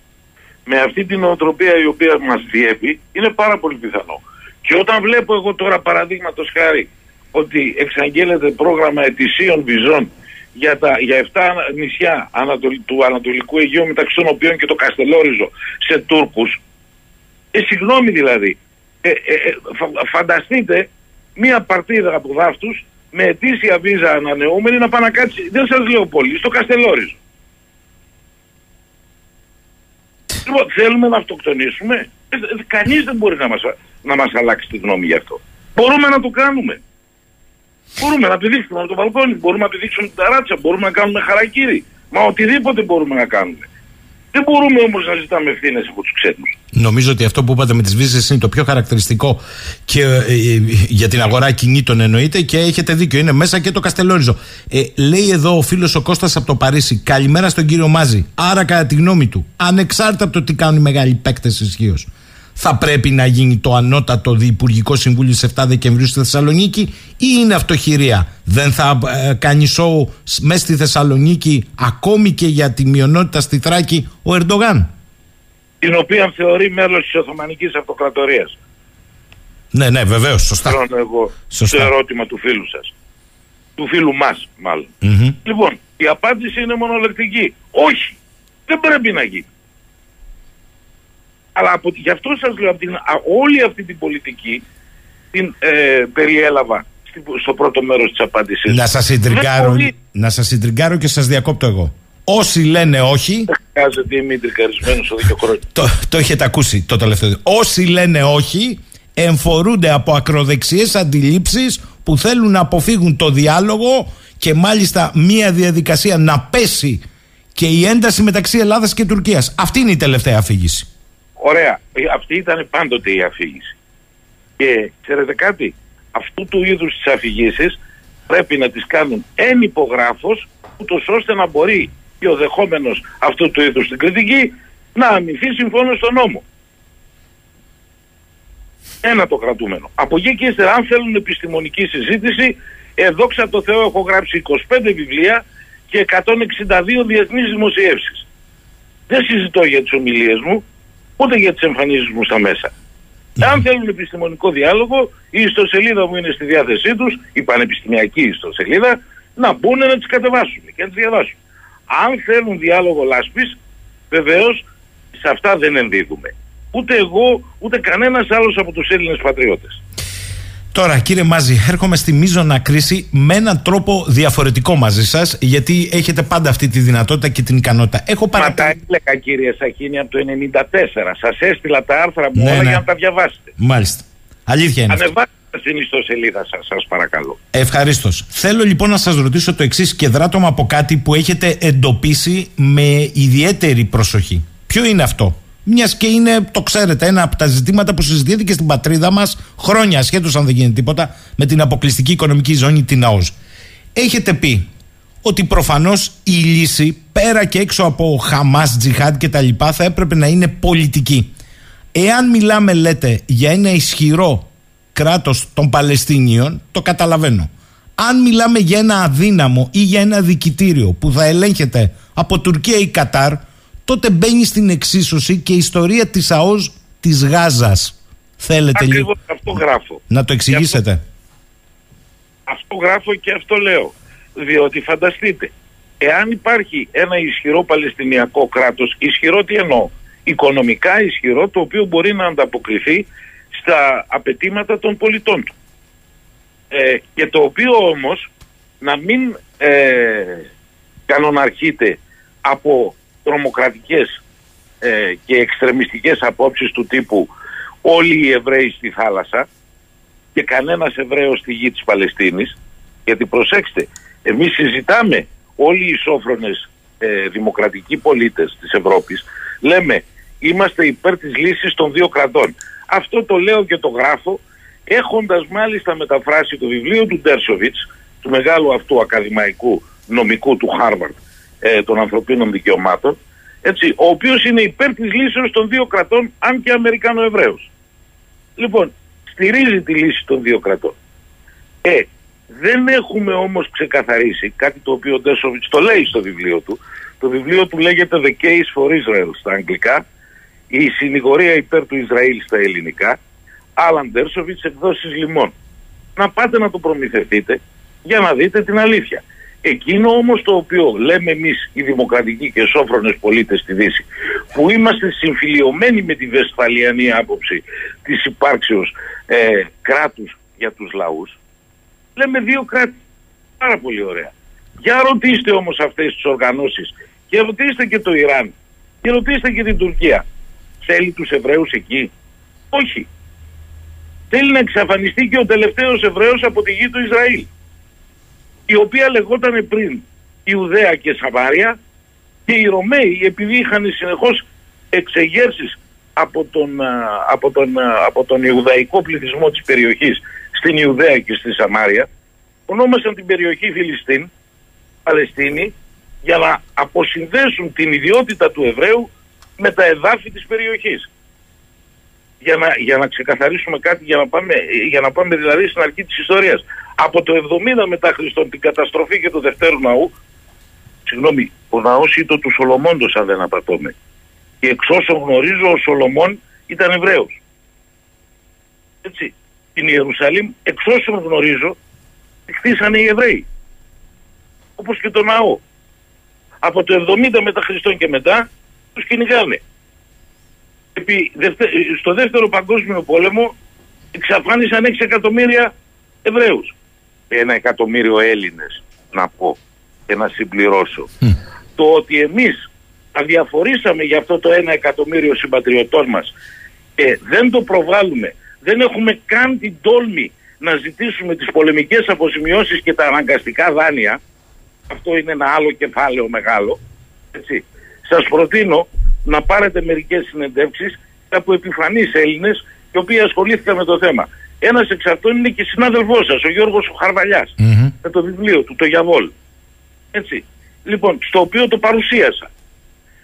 Με αυτή την οτροπία η οποία μας διέπει, είναι πάρα πολύ πιθανό. Και όταν βλέπω εγώ τώρα παραδείγματος χάρη ότι εξαγγέλλεται πρόγραμμα ετησίων βυζών για, τα, για 7 νησιά του Ανατολικού Αιγαίου μεταξύ των οποίων και το Καστελόριζο σε Τούρκους ε, συγγνώμη δηλαδή ε, ε, ε φανταστείτε μία παρτίδα από δάφτους με ετήσια βίζα ανανεούμενη να πάει να κάτσει δεν σας λέω πολύ στο Καστελόριζο Λοιπόν, θέλουμε να αυτοκτονήσουμε. Ε, κανείς δεν μπορεί να μας, να μας αλλάξει τη γνώμη γι' αυτό. Μπορούμε να το κάνουμε. Μπορούμε να πηδήξουμε από το μπαλκόνι, μπορούμε να πηδήξουμε την ταράτσα, μπορούμε να κάνουμε χαρακτήρι. Μα οτιδήποτε μπορούμε να κάνουμε. Δεν μπορούμε όμως να ζητάμε ευθύνες από τους ξένους. Νομίζω ότι αυτό που είπατε με τις βίζες είναι το πιο χαρακτηριστικό και ε, ε, για την αγορά κινήτων εννοείται και έχετε δίκιο. Είναι μέσα και το Καστελόριζο. Ε, λέει εδώ ο φίλος ο Κώστας από το Παρίσι, καλημέρα στον κύριο Μάζη. Άρα, κατά τη γνώμη του, ανεξάρτητα από το τι κάνουν οι μεγάλοι παίκτες ισχύως, θα πρέπει να γίνει το ανώτατο Διυπουργικό Συμβούλιο στις 7 Δεκεμβρίου στη Θεσσαλονίκη ή είναι αυτοχειρία; Δεν θα ε, κάνει σοου μέσα στη Θεσσαλονίκη ακόμη και για τη μειονότητα στη Θράκη ο Ερντογάν; Την οποία θεωρεί μέλος της Οθωμανικής Αυτοκρατορίας. Ναι, ναι, βεβαίως. Σωστά. εγώ σωστά. το ερώτημα του φίλου σας. Του φίλου μας, μάλλον. Λοιπόν, η απάντηση είναι μονολεκτική. Όχι. Δεν πρέπει να γίνει. Αλλά από, γι' αυτό σας λέω, από την, όλη αυτή την πολιτική την ε, περιέλαβα στο πρώτο μέρος της απάντησης. Να σας συντριγκάρω, να σας συντριγκάρω και σας διακόπτω εγώ. Όσοι λένε όχι. Δεν χρειάζεται είμαι τρικαρισμένο στο δύο χρόνια. Το, το έχετε ακούσει το τελευταίο. Όσοι λένε όχι, εμφορούνται από ακροδεξιές αντιλήψεις που θέλουν να αποφύγουν το διάλογο και μάλιστα μία διαδικασία να πέσει και η ένταση μεταξύ Ελλάδας και Τουρκίας. Αυτή είναι η τελευταία αφήγηση. Ωραία. Ε, αυτή ήταν πάντοτε η αφήγηση. Και ξέρετε κάτι, αυτού του είδους τις αφηγήσεις πρέπει να τις κάνουν εν υπογράφος, ούτως ώστε να μπορεί και ο δεχόμενος αυτού του είδους την κριτική να αμυνθεί συμφώνως στον νόμο. Ένα το κρατούμενο. Από εκεί και ύστερα, αν θέλουν επιστημονική συζήτηση, εδώ ξα το Θεό έχω γράψει 25 βιβλία και 162 διεθνείς δημοσιεύσεις. Δεν συζητώ για τις ομιλίες μου, ούτε για τι εμφανίσει μου στα μέσα. Mm. Αν θέλουν επιστημονικό διάλογο, η ιστοσελίδα μου είναι στη διάθεσή τους, η πανεπιστημιακή ιστοσελίδα, να μπουν να τις κατεβάσουν και να τις διαβάσουν. Αν θέλουν διάλογο λάσπης, βεβαίως σε αυτά δεν ενδίδουμε. Ούτε εγώ, ούτε κανένας άλλος από τους Έλληνες πατριώτες. Τώρα, κύριε Μάζη, έρχομαι στη μείζωνα κρίση με έναν τρόπο διαφορετικό μαζί σας, γιατί έχετε πάντα αυτή τη δυνατότητα και την ικανότητα. Έχω παρα... Μα τα έλεγα, κύριε Σαχίνη, από το 1994. Σας έστειλα τα άρθρα μου ναι, όλα ναι. για να τα διαβάσετε. Μάλιστα. Αλήθεια είναι. Ανεβάστε στην ιστοσελίδα σας, σας παρακαλώ. Ευχαρίστως. Θέλω λοιπόν να σας ρωτήσω το εξής και δράτω από κάτι που έχετε εντοπίσει με ιδιαίτερη προσοχή. Ποιο είναι αυτό; Μιας και είναι, το ξέρετε, ένα από τα ζητήματα που συζητήθηκε στην πατρίδα μας χρόνια, ασχέτως αν δεν γίνει τίποτα, με την αποκλειστική οικονομική ζώνη, την ΑΟΣ. Έχετε πει ότι προφανώς η λύση πέρα και έξω από Χαμάς, Τζιχάντ και τα λοιπά θα έπρεπε να είναι πολιτική. Εάν μιλάμε, λέτε, για ένα ισχυρό κράτος των Παλαιστίνιων, το καταλαβαίνω. Αν μιλάμε για ένα αδύναμο ή για ένα δικητήριο που θα ελέγχεται από Τουρκία ή Κατάρ, τότε μπαίνει στην εξίσωση και η ιστορία της ΑΟΣ της Γάζας. Θέλετε λίγο αυτό γράφω. να το εξηγήσετε. Αυτό, αυτό γράφω και αυτό λέω. Διότι φανταστείτε, εάν υπάρχει ένα ισχυρό Παλαιστινιακό κράτος, ισχυρό τι εννοώ, οικονομικά ισχυρό το οποίο μπορεί να ανταποκριθεί στα απαιτήματα των πολιτών του. ε, και το οποίο όμως να μην ε, κανοναρχείται από τρομοκρατικές ε, και εξτρεμιστικές απόψεις του τύπου όλοι οι Εβραίοι στη θάλασσα και κανένας Εβραίος στη γη της Παλαιστίνης γιατί προσέξτε εμείς συζητάμε όλοι οι σόφρονες ε, δημοκρατικοί πολίτες της Ευρώπης λέμε είμαστε υπέρ της λύσης των δύο κρατών αυτό το λέω και το γράφω έχοντας μάλιστα μεταφράσει το βιβλίο του Ντέρσοβιτς του μεγάλου αυτού ακαδημαϊκού νομικού του Χάρβαρντ ε, των ανθρωπίνων δικαιωμάτων έτσι, ο οποίος είναι υπέρ της λύσεως των δύο κρατών αν και Αμερικάνο-Εβραίος. Λοιπόν, στηρίζει τη λύση των δύο κρατών. Ε, δεν έχουμε όμως ξεκαθαρίσει κάτι το οποίο ο Ντέσοβιτς το λέει στο βιβλίο του. Το βιβλίο του λέγεται The Case for Israel στα αγγλικά, η συνηγορία υπέρ του Ισραήλ στα ελληνικά, Άλαν Ντέρσοβιτς εκδόσεις λιμών. Να πάτε να το προμηθευτείτε για να δείτε την αλήθεια. Εκείνο όμως το οποίο λέμε εμείς οι δημοκρατικοί και σόφρονες πολίτες στη Δύση που είμαστε συμφιλειωμένοι με τη βεσφαλιανή άποψη της υπάρξεως ε, κράτους για τους λαούς λέμε δύο κράτη. Πάρα πολύ ωραία. Για ρωτήστε όμως αυτές τις οργανώσεις και ρωτήστε και το Ιράν και ρωτήστε και την Τουρκία. Θέλει τους Εβραίους εκεί; Όχι. Θέλει να εξαφανιστεί και ο τελευταίος Εβραίος από τη γη του Ισραήλ η οποία λεγόταν πριν Ιουδαία και Σαμάρια και οι Ρωμαίοι επειδή είχαν συνεχώς εξεγέρσεις από τον, από, τον, από τον Ιουδαϊκό πληθυσμό της περιοχής στην Ιουδαία και στη Σαμάρια ονόμασαν την περιοχή Φιλιστίν, Παλαιστίνη για να αποσυνδέσουν την ιδιότητα του Εβραίου με τα εδάφη της περιοχής. Για να, για να ξεκαθαρίσουμε κάτι, για να, πάμε, για να πάμε δηλαδή στην αρχή της ιστορίας από το 70 μετά Χριστόν την καταστροφή και του Δευτέρου Ναού συγγνώμη, ο ναός ήταν του Σολομώντος αν δεν απατώμε. Και εξ όσων γνωρίζω ο Σολομών ήταν Εβραίος. Έτσι την Ιερουσαλήμ εξ όσων γνωρίζω χτίσανε οι Εβραίοι. Όπως και το ναό. Από το 70 μετά Χριστόν και μετά τους κυνηγάνε. Επί, στο δεύτερο παγκόσμιο πόλεμο εξαφάνισαν 6 εκατομμύρια Εβραίους ένα εκατομμύριο Έλληνες να πω και να συμπληρώσω. Το ότι εμείς αδιαφορήσαμε για αυτό το ένα εκατομμύριο συμπατριωτών μας και δεν το προβάλλουμε, δεν έχουμε καν την τόλμη να ζητήσουμε τις πολεμικές αποζημιώσεις και τα αναγκαστικά δάνεια, αυτό είναι ένα άλλο κεφάλαιο μεγάλο, έτσι. Σας προτείνω να πάρετε μερικές συνεντεύξεις από επιφανείς Έλληνες οι οποίοι ασχολήθηκαν με το θέμα. Ένας εξ αυτών είναι και συνάδελφός σας, ο Γιώργος χαρβαλια με το βιβλίο του, το Γιαβόλ. Έτσι. Λοιπόν, στο οποίο το παρουσίασα.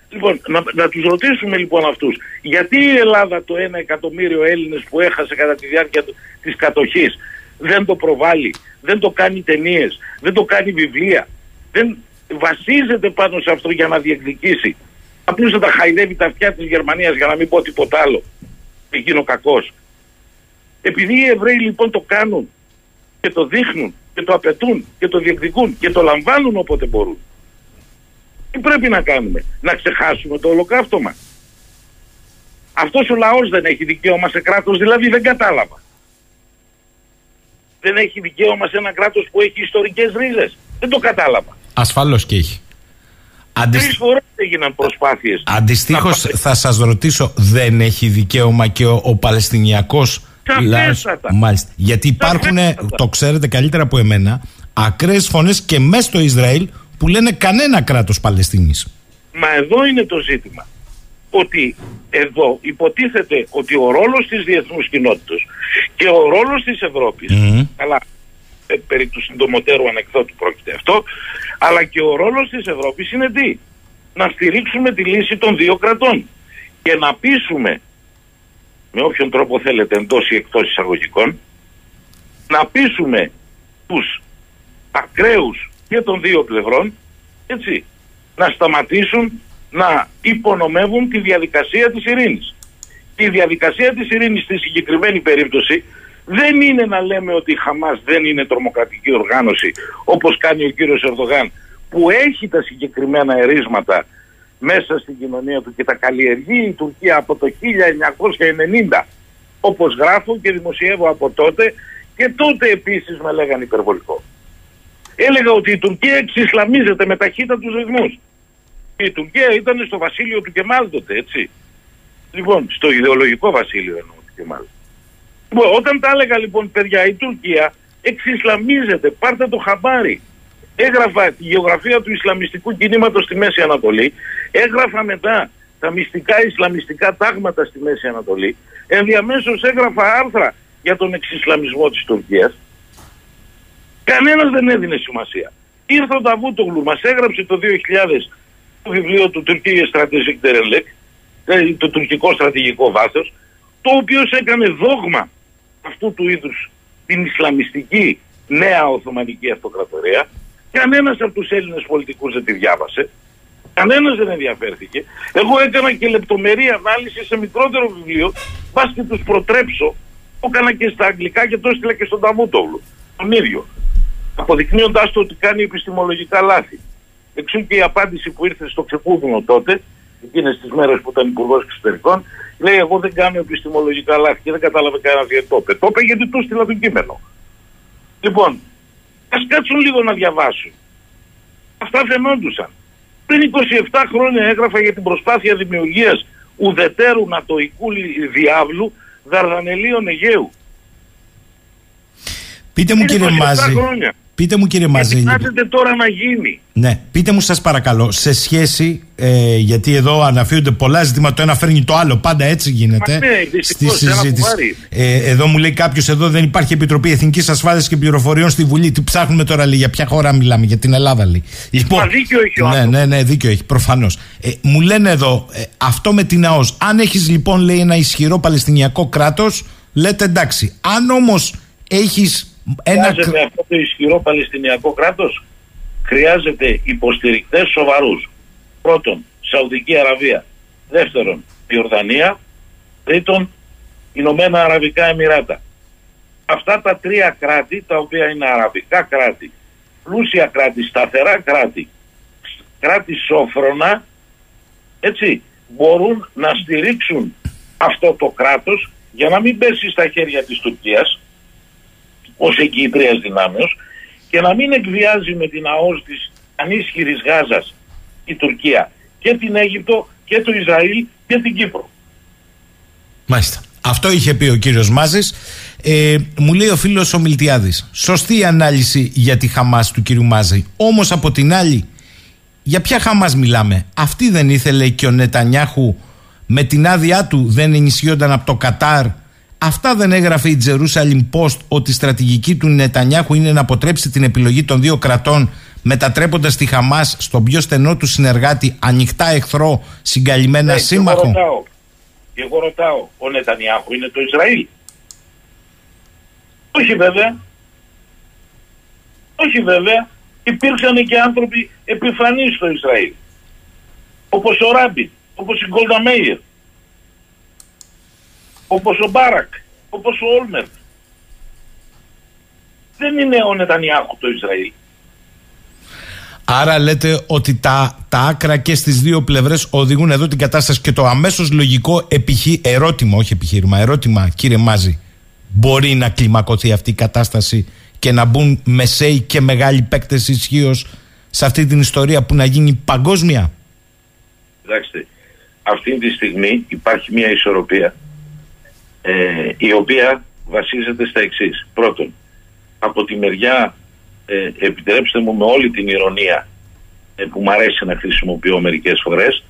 Λοιπόν, να, να τους ρωτήσουμε λοιπόν αυτούς, γιατί η Ελλάδα το ένα εκατομμύριο Έλληνες που έχασε κατά τη διάρκεια της κατοχής δεν το προβάλλει, δεν το κάνει ταινίες, δεν το κάνει βιβλία, δεν βασίζεται πάνω σε αυτό για να διεκδικήσει. Απλώς θα τα χαϊδεύει τα αυτιά της Γερμανίας για να μην πω τίποτα άλλο. Εκείνο κακός. Επειδή οι Εβραίοι λοιπόν το κάνουν και το δείχνουν και το απαιτούν και το διεκδικούν και το λαμβάνουν όποτε μπορούν. Τι πρέπει να κάνουμε, να ξεχάσουμε το ολοκαύτωμα. Αυτός ο λαός δεν έχει δικαίωμα σε κράτος, δηλαδή δεν κατάλαβα. Δεν έχει δικαίωμα σε ένα κράτος που έχει ιστορικές ρίζες. Δεν το κατάλαβα. Ασφαλώς και έχει. Αντισ... Τρεις φορές έγιναν προσπάθειες. Αντιστοίχως θα σας ρωτήσω, δεν έχει δικαίωμα και ο, ο Παλαιστινιακός Μάλιστα. Γιατί υπάρχουν, το ξέρετε καλύτερα από εμένα, ακραίες φωνές και μέσα στο Ισραήλ που λένε κανένα κράτος Παλαιστίνης. Μα εδώ είναι το ζήτημα. Ότι εδώ υποτίθεται ότι ο ρόλος της διεθνούς κοινότητας και ο ρόλος της Ευρώπης, καλά, ε, περί του συντομοτέρου ανεκδότου πρόκειται αυτό, αλλά και ο ρόλος της Ευρώπης είναι τι, να στηρίξουμε τη λύση των δύο κρατών και να πείσουμε με όποιον τρόπο θέλετε εντός ή εκτός εισαγωγικών να πείσουμε τους ακραίους και των δύο πλευρών έτσι, να σταματήσουν να υπονομεύουν τη διαδικασία της ειρήνης. Η διαδικασία της ειρήνης στη συγκεκριμένη περίπτωση δεν είναι να λέμε ότι η Χαμάς δεν είναι τρομοκρατική οργάνωση όπως κάνει ο κύριος Ερδογάν που έχει τα συγκεκριμένα ερίσματα μέσα στην κοινωνία του και τα καλλιεργεί η Τουρκία από το 1990 όπως γράφω και δημοσιεύω από τότε Και τότε επίσης με λέγανε υπερβολικό. Έλεγα ότι η Τουρκία εξισλαμίζεται με ταχύτητα τους ρυθμούς. Η Τουρκία ήταν στο βασίλειο του Κεμάλ τότε, έτσι. Λοιπόν, στο ιδεολογικό βασίλειο εννοώ του Κεμάλ. Λοιπόν, όταν τα έλεγα λοιπόν παιδιά η Τουρκία εξισλαμίζεται, πάρτε το χαμπάρι. Έγραφα τη γεωγραφία του Ισλαμιστικού κινήματος στη Μέση Ανατολή, έγραφα μετά τα μυστικά Ισλαμιστικά τάγματα στη Μέση Ανατολή, ενδιαμέσως έγραφα άρθρα για τον εξισλαμισμό της Τουρκίας. Κανένας δεν έδινε σημασία. Ήρθε ο Ταβούτογλου, μας έγραψε το 2000 το βιβλίο του Τουρκία Strategic Derelek, το τουρκικό στρατηγικό βάθος, το οποίο έκανε δόγμα αυτού του είδους την Ισλαμιστική νέα Οθωμανική Αυτοκρατορία. Κανένας από τους Έλληνες πολιτικούς δεν τη διάβασε. Κανένας δεν ενδιαφέρθηκε. Εγώ έκανα και λεπτομερή ανάλυση σε μικρότερο βιβλίο, πας και τους προτρέψω. Το έκανα και στα αγγλικά και το έστειλα και στον Ταβούτογλου. Τον ίδιο. Αποδεικνύοντας το ότι κάνει επιστημολογικά λάθη. Εξού και η απάντηση που ήρθε στο ξεκούδουνο τότε, εκείνες τις μέρες που ήταν υπουργός εξωτερικών, λέει εγώ δεν κάνω επιστημολογικά λάθη και δεν κατάλαβε κανένας γιατί το είπε. Το είπε γιατί του στείλα το κείμενο. Λοιπόν, ας κάτσουν λίγο να διαβάσουν. Αυτά φαινόντουσαν. Πριν 27 χρόνια έγραφα για την προσπάθεια δημιουργίας ουδετέρου νατοικού διάβλου Δαρδανελίων Αιγαίου. Πείτε μου κύριε Μάζη, χρόνια. Πείτε μου κύριε Μαζίλη. Τι τώρα να γίνει. Ναι, πείτε μου σας παρακαλώ, σε σχέση, ε, γιατί εδώ αναφύονται πολλά ζητήματα, το ένα φέρνει το άλλο, πάντα έτσι γίνεται. Μα ναι, στη συζήτηση. Ε, εδώ μου λέει κάποιος εδώ δεν υπάρχει Επιτροπή Εθνικής Ασφάλειας και Πληροφοριών στη Βουλή. Τι ψάχνουμε τώρα, λέει, για ποια χώρα μιλάμε, για την Ελλάδα, λέει. Λοιπόν, Μα δίκιο έχει ο Ναι, ναι, ναι, δίκιο έχει, προφανώς. Ε, μου λένε εδώ, ε, αυτό με την ΑΟΣ, αν έχεις λοιπόν, λέει, ένα ισχυρό Παλαιστινιακό κράτος, λέτε εντάξει. Αν όμως έχεις ένα... Χρειάζεται αυτό το ισχυρό Παλαιστινιακό κράτος, χρειάζεται υποστηρικτές σοβαρούς. Πρώτον, Σαουδική Αραβία. Δεύτερον, Ιορδανία. Τρίτον, Ηνωμένα Αραβικά Εμμυράτα. Αυτά τα τρία κράτη, τα οποία είναι αραβικά κράτη, πλούσια κράτη, σταθερά κράτη, κράτη σόφρονα, έτσι, μπορούν να στηρίξουν αυτό το κράτος για να μην πέσει στα χέρια της Τουρκίας, ως εγκύτριας δυνάμεως και να μην εκβιάζει με την ΑΟΣ της ανίσχυρης Γάζας η Τουρκία και την Αίγυπτο και το Ισραήλ και την Κύπρο. Μάλιστα. Αυτό είχε πει ο κύριος Μάζης. Ε, μου λέει ο φίλος ο Μιλτιάδης. Σωστή η ανάλυση για τη Χαμάς του κύριου Μάζη. Όμως από την άλλη, για ποια Χαμάς μιλάμε; Αυτή δεν ήθελε και ο Νετανιάχου με την άδειά του δεν ενισχύονταν από το Κατάρ Αυτά δεν έγραφε η Jerusalem Post ότι η στρατηγική του Νετανιάχου είναι να αποτρέψει την επιλογή των δύο κρατών μετατρέποντας τη Χαμάς στον πιο στενό του συνεργάτη ανοιχτά εχθρό συγκαλυμμένα ναι, σύμμαχο. Και εγώ, ρωτάω, και εγώ ρωτάω, ο Νετανιάχου είναι το Ισραήλ; Όχι βέβαια. Όχι βέβαια. Υπήρξαν και άνθρωποι επιφανείς στο Ισραήλ. Όπως ο Ράμπι, όπως η Γκόλτα Μέιερ όπως ο Μπάρακ, όπως ο Όλμερτ. Δεν είναι ο Νετανιάχου το Ισραήλ. Άρα λέτε ότι τα, τα άκρα και στις δύο πλευρές οδηγούν εδώ την κατάσταση και το αμέσως λογικό επιχει... ερώτημα, όχι επιχείρημα, ερώτημα κύριε Μάζη, μπορεί να κλιμακωθεί αυτή η κατάσταση και να μπουν μεσαίοι και μεγάλοι παίκτες ισχύως σε αυτή την ιστορία που να γίνει παγκόσμια; Κοιτάξτε, αυτή τη στιγμή υπάρχει μια ισορροπία ε, η οποία βασίζεται στα εξής. Πρώτον, από τη μεριά, ε, επιτρέψτε μου με όλη την ηρωνία ε, που μου αρέσει να χρησιμοποιώ μερικές φορές,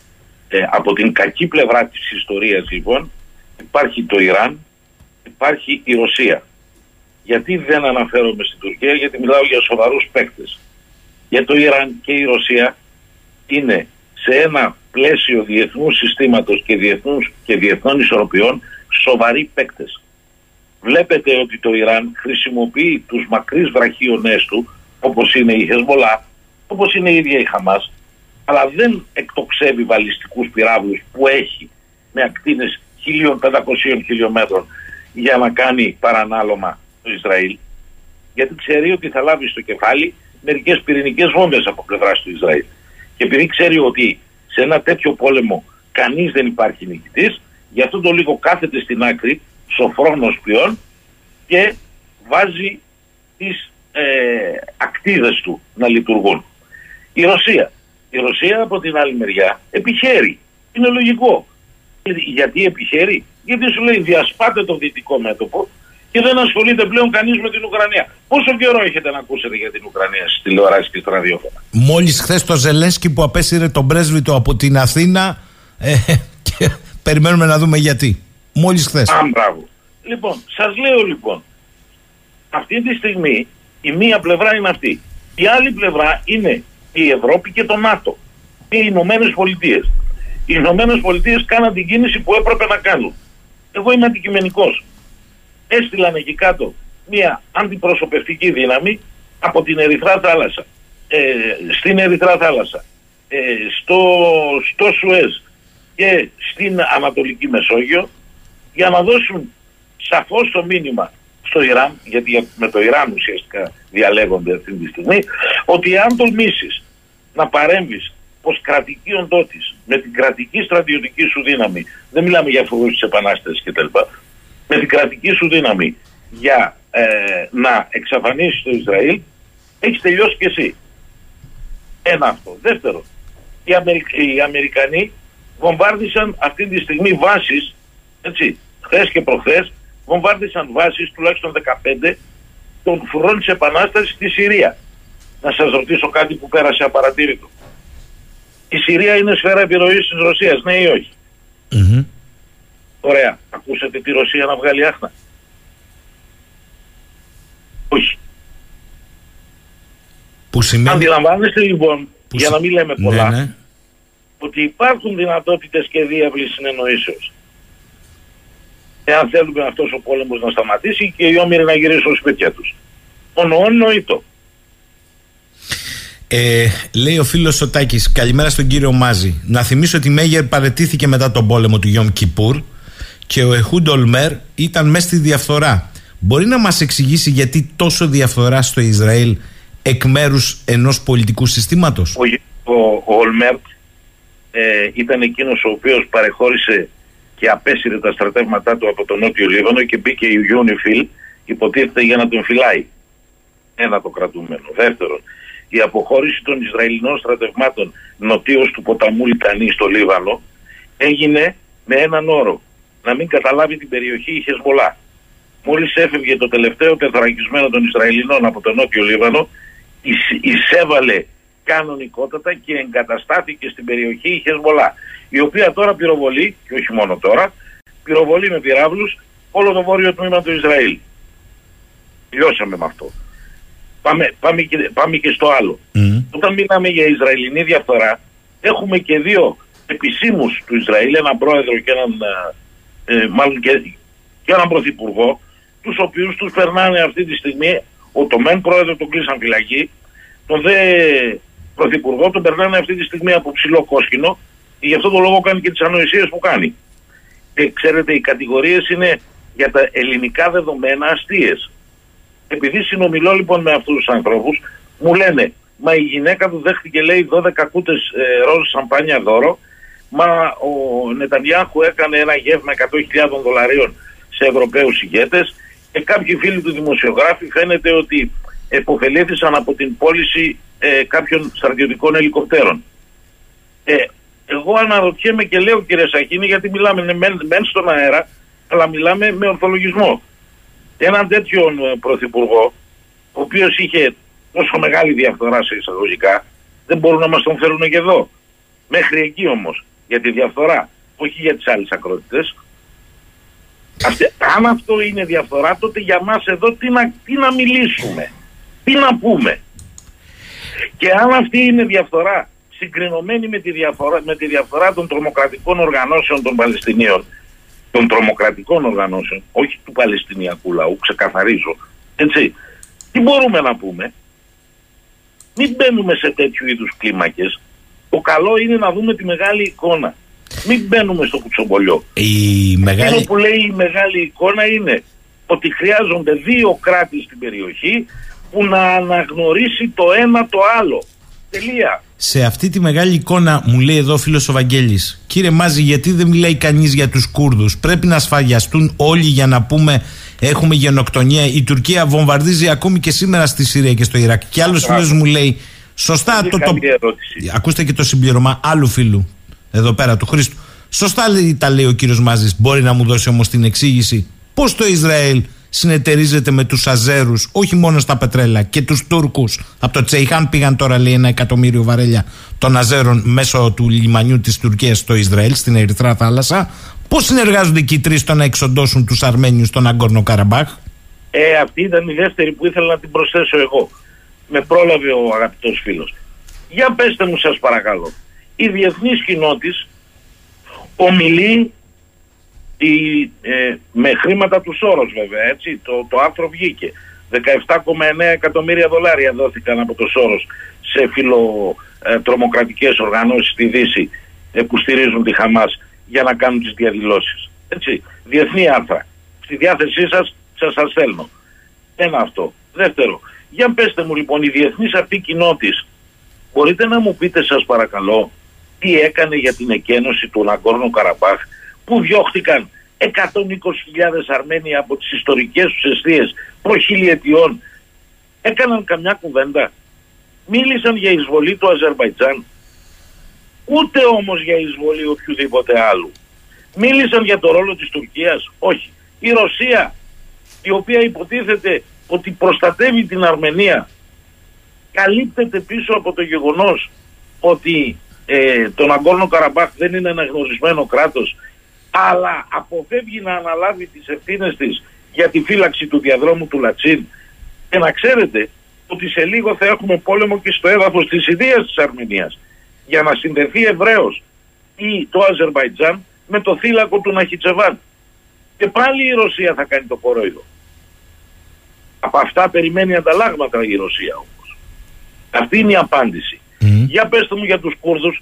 ε, από την κακή πλευρά της ιστορίας λοιπόν υπάρχει το Ιράν, υπάρχει η Ρωσία. Γιατί δεν αναφέρομαι στην Τουρκία, γιατί μιλάω για σοβαρούς παίκτες. Για το Ιράν και η Ρωσία είναι σε ένα πλαίσιο διεθνούς συστήματος και, διεθνούς, και διεθνών ισορροπιών σοβαροί παίκτες. Βλέπετε ότι το Ιράν χρησιμοποιεί τους μακρύς βραχίονές του, όπως είναι η Χεσμολά, όπως είναι η ίδια η Χαμάς, αλλά δεν εκτοξεύει βαλιστικούς πυράβλους που έχει με ακτίνες 1.500 χιλιόμετρων για να κάνει παρανάλωμα το Ισραήλ, γιατί ξέρει ότι θα λάβει στο κεφάλι μερικές πυρηνικές βόμβες από πλευρά του Ισραήλ. Και επειδή ξέρει ότι σε ένα τέτοιο πόλεμο κανείς δεν υπάρχει νικητής, Γι' αυτό το λίγο κάθεται στην άκρη, σοφρόνος πλέον και βάζει τις ε, ακτίδες του να λειτουργούν. Η Ρωσία. Η Ρωσία από την άλλη μεριά επιχαίρει. Είναι λογικό. Γιατί επιχαίρει; Γιατί σου λέει διασπάτε το δυτικό μέτωπο και δεν ασχολείται πλέον κανείς με την Ουκρανία. Πόσο καιρό έχετε να ακούσετε για την Ουκρανία στις τηλεοράσεις και στα ραδιόφωνα; Μόλις χθες το Ζελένσκι που απέσυρε τον πρέσβητο από την Αθήνα ε, [LAUGHS] και περιμένουμε να δούμε γιατί. Μόλις χθες. Α, μπράβο. Λοιπόν, σας λέω λοιπόν, αυτή τη στιγμή η μία πλευρά είναι αυτή. Η άλλη πλευρά είναι η Ευρώπη και το ΝΑΤΟ και οι Ηνωμένες Πολιτείες. Οι Ηνωμένες Πολιτείες κάναν την κίνηση που έπρεπε να κάνουν. Εγώ είμαι αντικειμενικός. Έστειλαν εκεί κάτω μια αντιπροσωπευτική δύναμη από την Ερυθρά Θάλασσα. Ε, στην Ερυθρά Θάλασσα. Ε, στο, στο Σουέζ και στην Ανατολική Μεσόγειο για να δώσουν σαφώς το μήνυμα στο Ιράν, γιατί με το Ιράν ουσιαστικά διαλέγονται αυτή τη στιγμή, ότι αν τολμήσεις να παρέμβεις ως κρατική οντότης με την κρατική στρατιωτική σου δύναμη, δεν μιλάμε για φοβούς της επανάστασης κτλ, με την κρατική σου δύναμη για ε, να εξαφανίσεις το Ισραήλ, έχεις τελειώσει και εσύ. Ένα αυτό. Δεύτερο, οι, οι Αμερικανοί βομβάρδισαν αυτή τη στιγμή βάσεις, έτσι, χθες και προχθές, βομβάρδισαν βάσεις τουλάχιστον 15 των φρουρών της Επανάστασης στη Συρία. Να σας ρωτήσω κάτι που πέρασε απαρατήρητο. Η Συρία είναι σφαίρα επιρροής της Ρωσίας, ναι ή όχι; Ωραία. Ακούσατε τη Ρωσία να βγάλει άχνα; Όχι. Που σημαίνει... Αντιλαμβάνεστε λοιπόν, για να μην λέμε πολλά, ναι, ναι. Ότι υπάρχουν δυνατότητες και διάβλης συνεννοήσεως εάν θέλουμε αυτός ο πόλεμος να σταματήσει και οι όμοιροι να γυρίσουν στους σπίτια τους. Ονοών νοήτο. Ε, λέει ο φίλος Σωτάκης, καλημέρα στον κύριο Μάζη. Να θυμίσω ότι η Μέγερ παρετήθηκε μετά τον πόλεμο του Γιόμ Κιπούρ και ο Εχούντ Ολμέρ ήταν μέσα στη διαφθορά. Μπορεί να μας εξηγήσει γιατί τόσο διαφθορά στο Ισραήλ εκ μέρους ενός πολιτικού συστήματος; Ο, ο, ο Ολμέρτ ε, ήταν εκείνος ο οποίος παρεχώρησε και απέσυρε τα στρατεύματά του από τον Νότιο Λίβανο και μπήκε η UNIFIL υποτίθεται για να τον φυλάει. Ένα το κρατούμενο. Δεύτερον, η αποχώρηση των Ισραηλινών στρατευμάτων νοτίως του ποταμού Λιτανή στο Λίβανο έγινε με έναν όρο. Να μην καταλάβει την περιοχή η Χεσμολά. Μόλις έφευγε το τελευταίο τεθραγισμένο των Ισραηλινών από τον Νότιο Λίβανο, εισέβαλε κανονικότατα και εγκαταστάθηκε στην περιοχή η Χεσμολά η οποία τώρα πυροβολεί, και όχι μόνο τώρα, πυροβολεί με πυράβλους όλο το βόρειο τμήμα του Ισραήλ. Λιώσαμε με αυτό. Πάμε, πάμε, και, πάμε και στο άλλο. Όταν μιλάμε για Ισραηλινή διαφθορά, έχουμε και δύο επισήμους του Ισραήλ, έναν πρόεδρο και έναν, ε, ε, μάλλον και, και έναν πρωθυπουργό, τους οποίους τους περνάνε αυτή τη στιγμή, ο το μεν πρόεδρο τον κλείσαν φυλακή, τον δε πρωθυπουργό τον περνάνε αυτή τη στιγμή από ψηλό κόσκινο Γι' αυτό το λόγο κάνει και τις ανοησίες που κάνει. Και ξέρετε, οι κατηγορίες είναι για τα ελληνικά δεδομένα αστείες. Επειδή συνομιλώ λοιπόν με αυτούς τους ανθρώπους, μου λένε, μα η γυναίκα του δέχτηκε λέει 12 κούτες ε, ροζ σαμπάνια δώρο, μα ο Νετανιάχου έκανε ένα γεύμα 100.000 δολαρίων σε Ευρωπαίους ηγέτες και κάποιοι φίλοι του δημοσιογράφοι φαίνεται ότι εποφελήθησαν από την πώληση ε, κάποιων στρατιωτικών ελικοπτέρων. Ε, εγώ αναρωτιέμαι και λέω κύριε Σαχίνη γιατί μιλάμε ναι, μεν, μεν στον αέρα αλλά μιλάμε με ορθολογισμό. Έναν τέτοιον ε, πρωθυπουργό ο οποίος είχε τόσο μεγάλη διαφθορά σε εισαγωγικά δεν μπορούν να μας τον φέρουν και εδώ. Μέχρι εκεί όμως για τη διαφθορά όχι για τις άλλες ακρότητες. αν αυτό είναι διαφθορά τότε για μας εδώ τι να, τι να μιλήσουμε, τι να πούμε. Και αν αυτή είναι διαφθορά συγκρινωμένη με τη, διαφορά, με τη διαφορά των τρομοκρατικών οργανώσεων των Παλαιστινίων, των τρομοκρατικών οργανώσεων, όχι του Παλαιστινιακού λαού, ξεκαθαρίζω. Έτσι. Τι μπορούμε να πούμε; Μην μπαίνουμε σε τέτοιου είδους κλίμακες. Το καλό είναι να δούμε τη μεγάλη εικόνα. Μην μπαίνουμε στο κουτσομπολιό. Η μεγάλη... Αυτό που λέει η μεγάλη εικόνα είναι ότι χρειάζονται δύο κράτη στην περιοχή που να αναγνωρίσει το ένα το άλλο. Τελεία σε αυτή τη μεγάλη εικόνα, μου λέει εδώ ο φίλος ο Βαγγέλης, κύριε Μάζη, γιατί δεν μιλάει κανείς για τους Κούρδους; Πρέπει να σφαγιαστούν όλοι για να πούμε έχουμε γενοκτονία. Η Τουρκία βομβαρδίζει ακόμη και σήμερα στη Συρία και στο Ιράκ. Και άλλος φίλος μου λέει, σωστά το. το... Ακούστε και το συμπλήρωμα άλλου φίλου εδώ πέρα του Χρήστου. Σωστά λέει, τα λέει ο κύριος Μάζης. Μπορεί να μου δώσει όμως την εξήγηση πώς το Ισραήλ συνεταιρίζεται με τους Αζέρους, όχι μόνο στα πετρέλα, και τους Τούρκους. Από το Τσεϊχάν πήγαν τώρα, λέει, ένα εκατομμύριο βαρέλια των Αζέρων μέσω του λιμανιού της Τουρκίας στο Ισραήλ, στην Ερυθρά θάλασσα. Πώς συνεργάζονται και οι τρεις στο να εξοντώσουν τους Αρμένιους στον Αγκόρνο Καραμπάχ; Ε, αυτή ήταν η δεύτερη που ήθελα να την προσθέσω εγώ. Με πρόλαβε ο αγαπητός φίλος. Για πέστε μου σας παρακαλώ. Η διεθνής κοινότητα ομιλεί η, ε, με χρήματα του Σόρος βέβαια έτσι το, το άρθρο βγήκε. 17,9 εκατομμύρια δολάρια δόθηκαν από το Σόρος σε φιλοτρομοκρατικές ε, οργανώσεις στη Δύση ε, που στηρίζουν τη Χαμάς για να κάνουν τις διαδηλώσεις. Έτσι, διεθνή άρθρα. Στη διάθεσή σας σας σας στέλνω. Ένα αυτό, δεύτερο για πέστε μου λοιπόν η διεθνής αυτή κοινότης μπορείτε να μου πείτε σας παρακαλώ τι έκανε για την εκένωση του Ναγκόρνου Καραμπάχ που διώχτηκαν 120.000 Αρμένοι από τις ιστορικές τους αιστείες προχιλιετιών έκαναν καμιά κουβέντα. Μίλησαν για εισβολή του Αζερβαϊτζάν. Ούτε όμως για εισβολή οποιοδήποτε άλλου. Μίλησαν για το ρόλο της Τουρκίας. Όχι. Η Ρωσία η οποία υποτίθεται ότι προστατεύει την Αρμενία καλύπτεται πίσω από το γεγονός ότι ε, το Ναγκόρνο Καραμπάχ δεν είναι ένα γνωρισμένο κράτος αλλά αποφεύγει να αναλάβει τις ευθύνες της για τη φύλαξη του διαδρόμου του Λατσίν και να ξέρετε ότι σε λίγο θα έχουμε πόλεμο και στο έδαφος της ιδίας της Αρμενίας για να συνδεθεί ευρέως ή το Αζερβαϊτζάν με το θύλακο του Ναχιτσεβάν. Και πάλι η Ρωσία θα κάνει το κορόιδο. Από αυτά περιμένει ανταλλάγματα η Ρωσία όμως. Αυτή είναι η απάντηση. Για πέστε μου για τους Κούρδους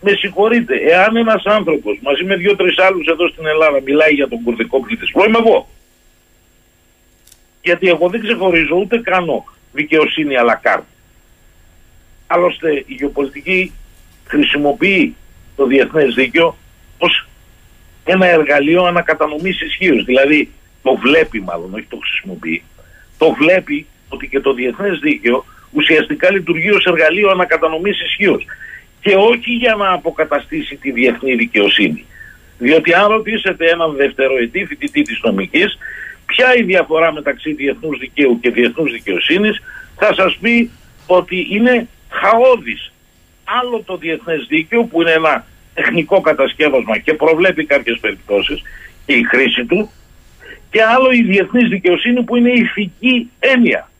με συγχωρείτε, εάν ένας άνθρωπος μαζί με δύο-τρεις άλλους εδώ στην Ελλάδα μιλάει για τον κουρδικό πληθυσμό, είμαι εγώ. Γιατί εγώ δεν ξεχωρίζω ούτε κάνω δικαιοσύνη αλλά κάρτα. Άλλωστε η γεωπολιτική χρησιμοποιεί το διεθνές δίκαιο ως ένα εργαλείο ανακατανομής ισχύως. Δηλαδή το βλέπει μάλλον, όχι το χρησιμοποιεί. Το βλέπει ότι και το διεθνές δίκαιο ουσιαστικά λειτουργεί ως εργαλείο ανακατανομής ισχύως και όχι για να αποκαταστήσει τη διεθνή δικαιοσύνη. Διότι αν ρωτήσετε έναν δευτεροετή φοιτητή της νομικής ποια η διαφορά μεταξύ διεθνούς δικαίου και διεθνούς δικαιοσύνης θα σας πει ότι είναι χαόδης. Άλλο το διεθνές δίκαιο που είναι ένα τεχνικό κατασκεύασμα και προβλέπει κάποιες περιπτώσεις και η χρήση του και άλλο η διεθνής δικαιοσύνη που είναι ηθική έννοια.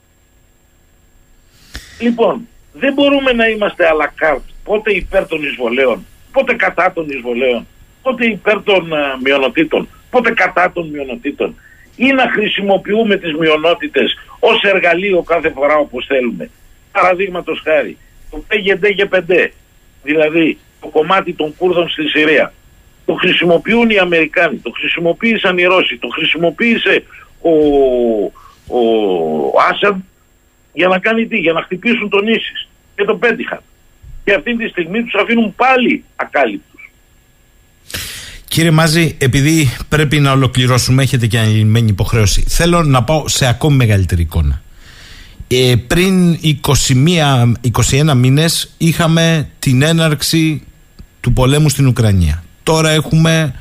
Λοιπόν, δεν μπορούμε να είμαστε à la carte πότε υπέρ των εισβολέων, πότε κατά των εισβολέων, πότε υπέρ των uh, μειονοτήτων, πότε κατά των μειονοτήτων ή να χρησιμοποιούμε τις μειονότητες ως εργαλείο κάθε φορά όπως θέλουμε. Παραδείγματος χάρη, το PGD 5 δηλαδή το κομμάτι των Κούρδων στη Συρία, το χρησιμοποιούν οι Αμερικάνοι, το χρησιμοποίησαν οι Ρώσοι, το χρησιμοποίησε ο, ο, ο για να κάνει τι, για να χτυπήσουν τον Ίσης και τον πέτυχαν και αυτή τη στιγμή τους αφήνουν πάλι ακάλυπτους. Κύριε Μάζη, επειδή πρέπει να ολοκληρώσουμε, έχετε και ανηλυμένη υποχρέωση, θέλω να πάω σε ακόμη μεγαλύτερη εικόνα. Ε, πριν 21, 21 μήνες είχαμε την έναρξη του πολέμου στην Ουκρανία. Τώρα έχουμε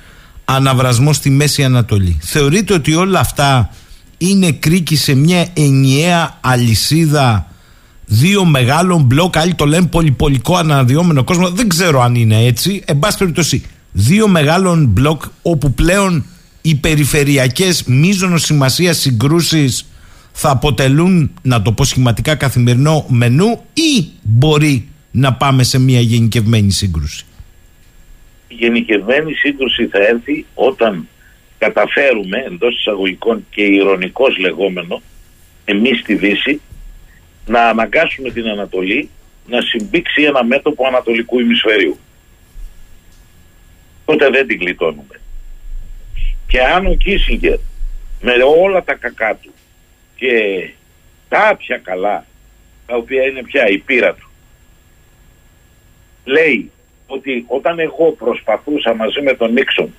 αναβρασμό στη Μέση Ανατολή. Θεωρείτε ότι όλα αυτά είναι κρίκη σε μια ενιαία αλυσίδα δύο μεγάλων μπλοκ, άλλοι το λένε πολυπολικό αναδυόμενο κόσμο. Δεν ξέρω αν είναι έτσι. Εν πάση περιπτώσει, δύο μεγάλων μπλοκ όπου πλέον οι περιφερειακές μείζωνος σημασίας συγκρούσεις θα αποτελούν, να το πω σχηματικά, καθημερινό μενού ή μπορεί να πάμε σε μια γενικευμένη σύγκρουση; Η γενικευμένη σύγκρουση θα έρθει όταν καταφέρουμε εντός εισαγωγικών και ηρωνικός λεγόμενο εμείς στη Δύση να αναγκάσουμε την Ανατολή να συμπήξει ένα μέτωπο ανατολικού ημισφαιρίου. Τότε δεν την γλιτώνουμε. Και αν ο Κίσιγκερ με όλα τα κακά του και κάποια καλά τα οποία είναι πια η πείρα του λέει ότι όταν εγώ προσπαθούσα μαζί με τον Νίξον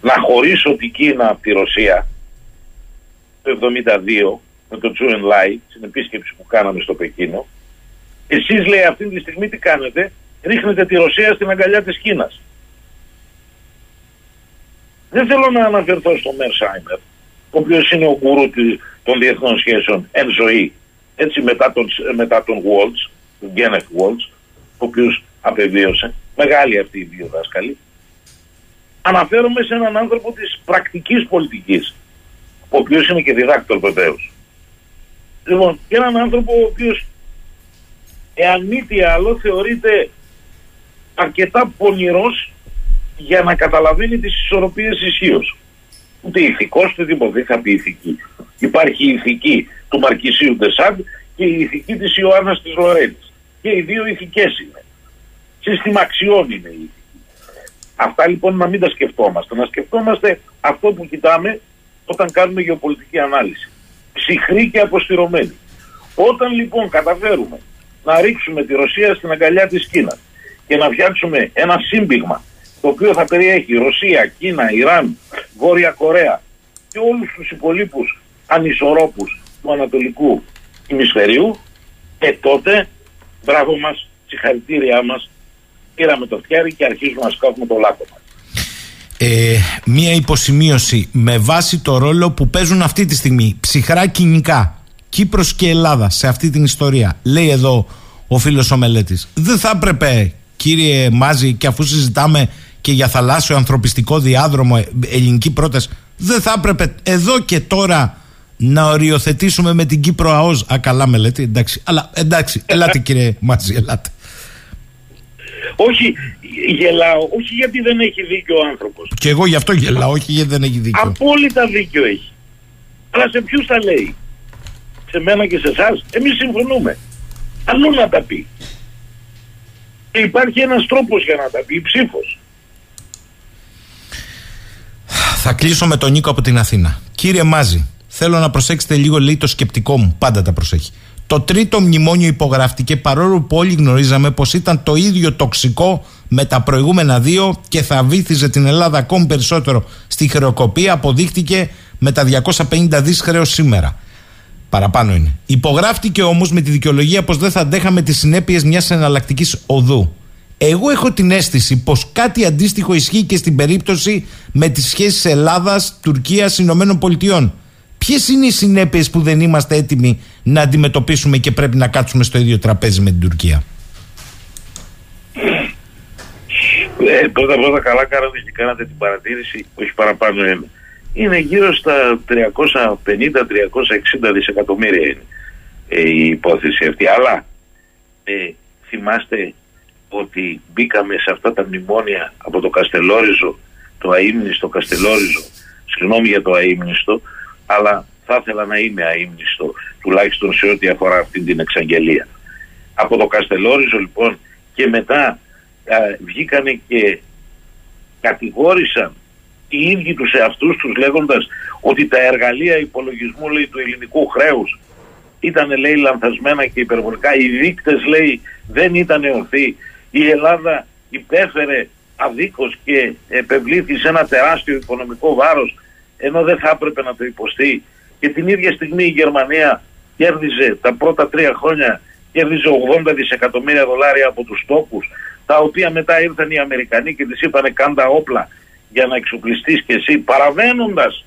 να χωρίσω την Κίνα από τη Ρωσία το 1972 με το Τσούεν Λάι, στην επίσκεψη που κάναμε στο Πεκίνο, εσείς λέει αυτή τη στιγμή τι κάνετε, ρίχνετε τη Ρωσία στην αγκαλιά της Κίνας. Δεν θέλω να αναφερθώ στο Μέρσάιμερ, ο οποίος είναι ο γκουρού των διεθνών σχέσεων εν ζωή, έτσι μετά τον, μετά τον Waltz, τον Γκένεφ Waltz, ο οποίος απεβίωσε, μεγάλη αυτή η δύο δάσκαλοι. Αναφέρομαι σε έναν άνθρωπο της πρακτικής πολιτικής, ο οποίος είναι και διδάκτορ βεβαίως. Λοιπόν, και έναν άνθρωπο ο οποίος, εάν μη τι άλλο, θεωρείται αρκετά πονηρός για να καταλαβαίνει τις ισορροπίες ισχύως. Ούτε ηθικός, ούτε τίποτα, δεν θα πει ηθική. Υπάρχει η ηθική του Μαρκισίου Ντεσάντ και η ηθική της Ιωάννας της Λορέντης. Και οι δύο ηθικές είναι. Σύστημα αξιών είναι η ηθική. Αυτά λοιπόν να μην τα σκεφτόμαστε. Να σκεφτόμαστε αυτό που κοιτάμε όταν κάνουμε γεωπολιτική ανάλυση. Ψυχρή και αποστηρωμένη. Όταν λοιπόν καταφέρουμε να ρίξουμε τη Ρωσία στην αγκαλιά της Κίνας και να φτιάξουμε ένα σύμπηγμα το οποίο θα περιέχει Ρωσία, Κίνα, Ιράν, Βόρεια Κορέα και όλους τους υπολείπους ανισορρόπους του Ανατολικού ημισφαιρίου, ε τότε μπράβο μας, συγχαρητήριά μας, πήραμε το φτιάρι και αρχίζουμε να σκάφουμε το λάκκο μας. Ε, μία υποσημείωση. Με βάση το ρόλο που παίζουν αυτή τη στιγμή ψυχρά κοινικά Κύπρος και Ελλάδα σε αυτή την ιστορία λέει εδώ ο φίλος ο μελέτης δεν θα έπρεπε κύριε Μάζη και αφού συζητάμε και για θαλάσσιο ανθρωπιστικό διάδρομο ε, ελληνική πρόταση δεν θα έπρεπε εδώ και τώρα να οριοθετήσουμε με την Κύπρο ΑΟΣ. Α καλά μελέτη εντάξει. Αλλά εντάξει ελάτε κύριε Μάζη ελάτε όχι, γελάω, όχι γιατί δεν έχει δίκιο ο άνθρωπος. Και εγώ γι' αυτό γελάω, όχι γιατί δεν έχει δίκιο. Απόλυτα δίκιο έχει. Αλλά σε ποιους τα λέει; Σε μένα και σε εσάς; Εμείς συμφωνούμε. Αλλού να τα πει. Και υπάρχει ένας τρόπος για να τα πει, ψήφος. Θα κλείσω με τον Νίκο από την Αθήνα. Κύριε Μάζη, θέλω να προσέξετε λίγο λέει το σκεπτικό μου. Πάντα τα προσέχει. Το τρίτο μνημόνιο υπογράφτηκε παρόλο που όλοι γνωρίζαμε πως ήταν το ίδιο τοξικό με τα προηγούμενα δύο και θα βήθιζε την Ελλάδα ακόμη περισσότερο στη χρεοκοπία αποδείχτηκε με τα 250 δις χρέος σήμερα. Παραπάνω είναι. Υπογράφτηκε όμως με τη δικαιολογία πως δεν θα αντέχαμε τις συνέπειες μιας εναλλακτικής οδού. Εγώ έχω την αίσθηση πως κάτι αντίστοιχο ισχύει και στην περίπτωση με τις σχέσεις Ελλάδας, Τουρκίας, Ηνωμένων Πολιτειών. Ποιες είναι οι συνέπειες που δεν είμαστε έτοιμοι να αντιμετωπίσουμε και πρέπει να κάτσουμε στο ίδιο τραπέζι με την Τουρκία. Ε, πρώτα πρώτα καλά κάνατε και κάνατε την παρατήρηση, όχι παραπάνω είναι. Είναι γύρω στα 350-360 δισεκατομμύρια είναι ε, η υπόθεση αυτή. Αλλά ε, θυμάστε ότι μπήκαμε σε αυτά τα μνημόνια από το Καστελόριζο, το αείμνηστο Καστελόριζο, συγγνώμη για το αείμνηστο, αλλά θα ήθελα να είμαι αείμνηστο τουλάχιστον σε ό,τι αφορά αυτή την εξαγγελία. Από το Καστελόριζο λοιπόν και μετά α, βγήκανε και κατηγόρησαν οι ίδιοι τους εαυτούς τους λέγοντας ότι τα εργαλεία υπολογισμού λέει, του ελληνικού χρέους ήταν λέει λανθασμένα και υπερβολικά. Οι δείκτες λέει δεν ήταν ορθοί. Η Ελλάδα υπέφερε αδίκως και επευλήθη σε ένα τεράστιο οικονομικό βάρος ενώ δεν θα έπρεπε να το υποστεί. Και την ίδια στιγμή η Γερμανία κέρδιζε τα πρώτα τρία χρόνια κέρδιζε 80 δισεκατομμύρια δολάρια από τους τόπους τα οποία μετά ήρθαν οι Αμερικανοί και τις είπανε κάντα όπλα για να εξοπλιστείς και εσύ παραβαίνοντας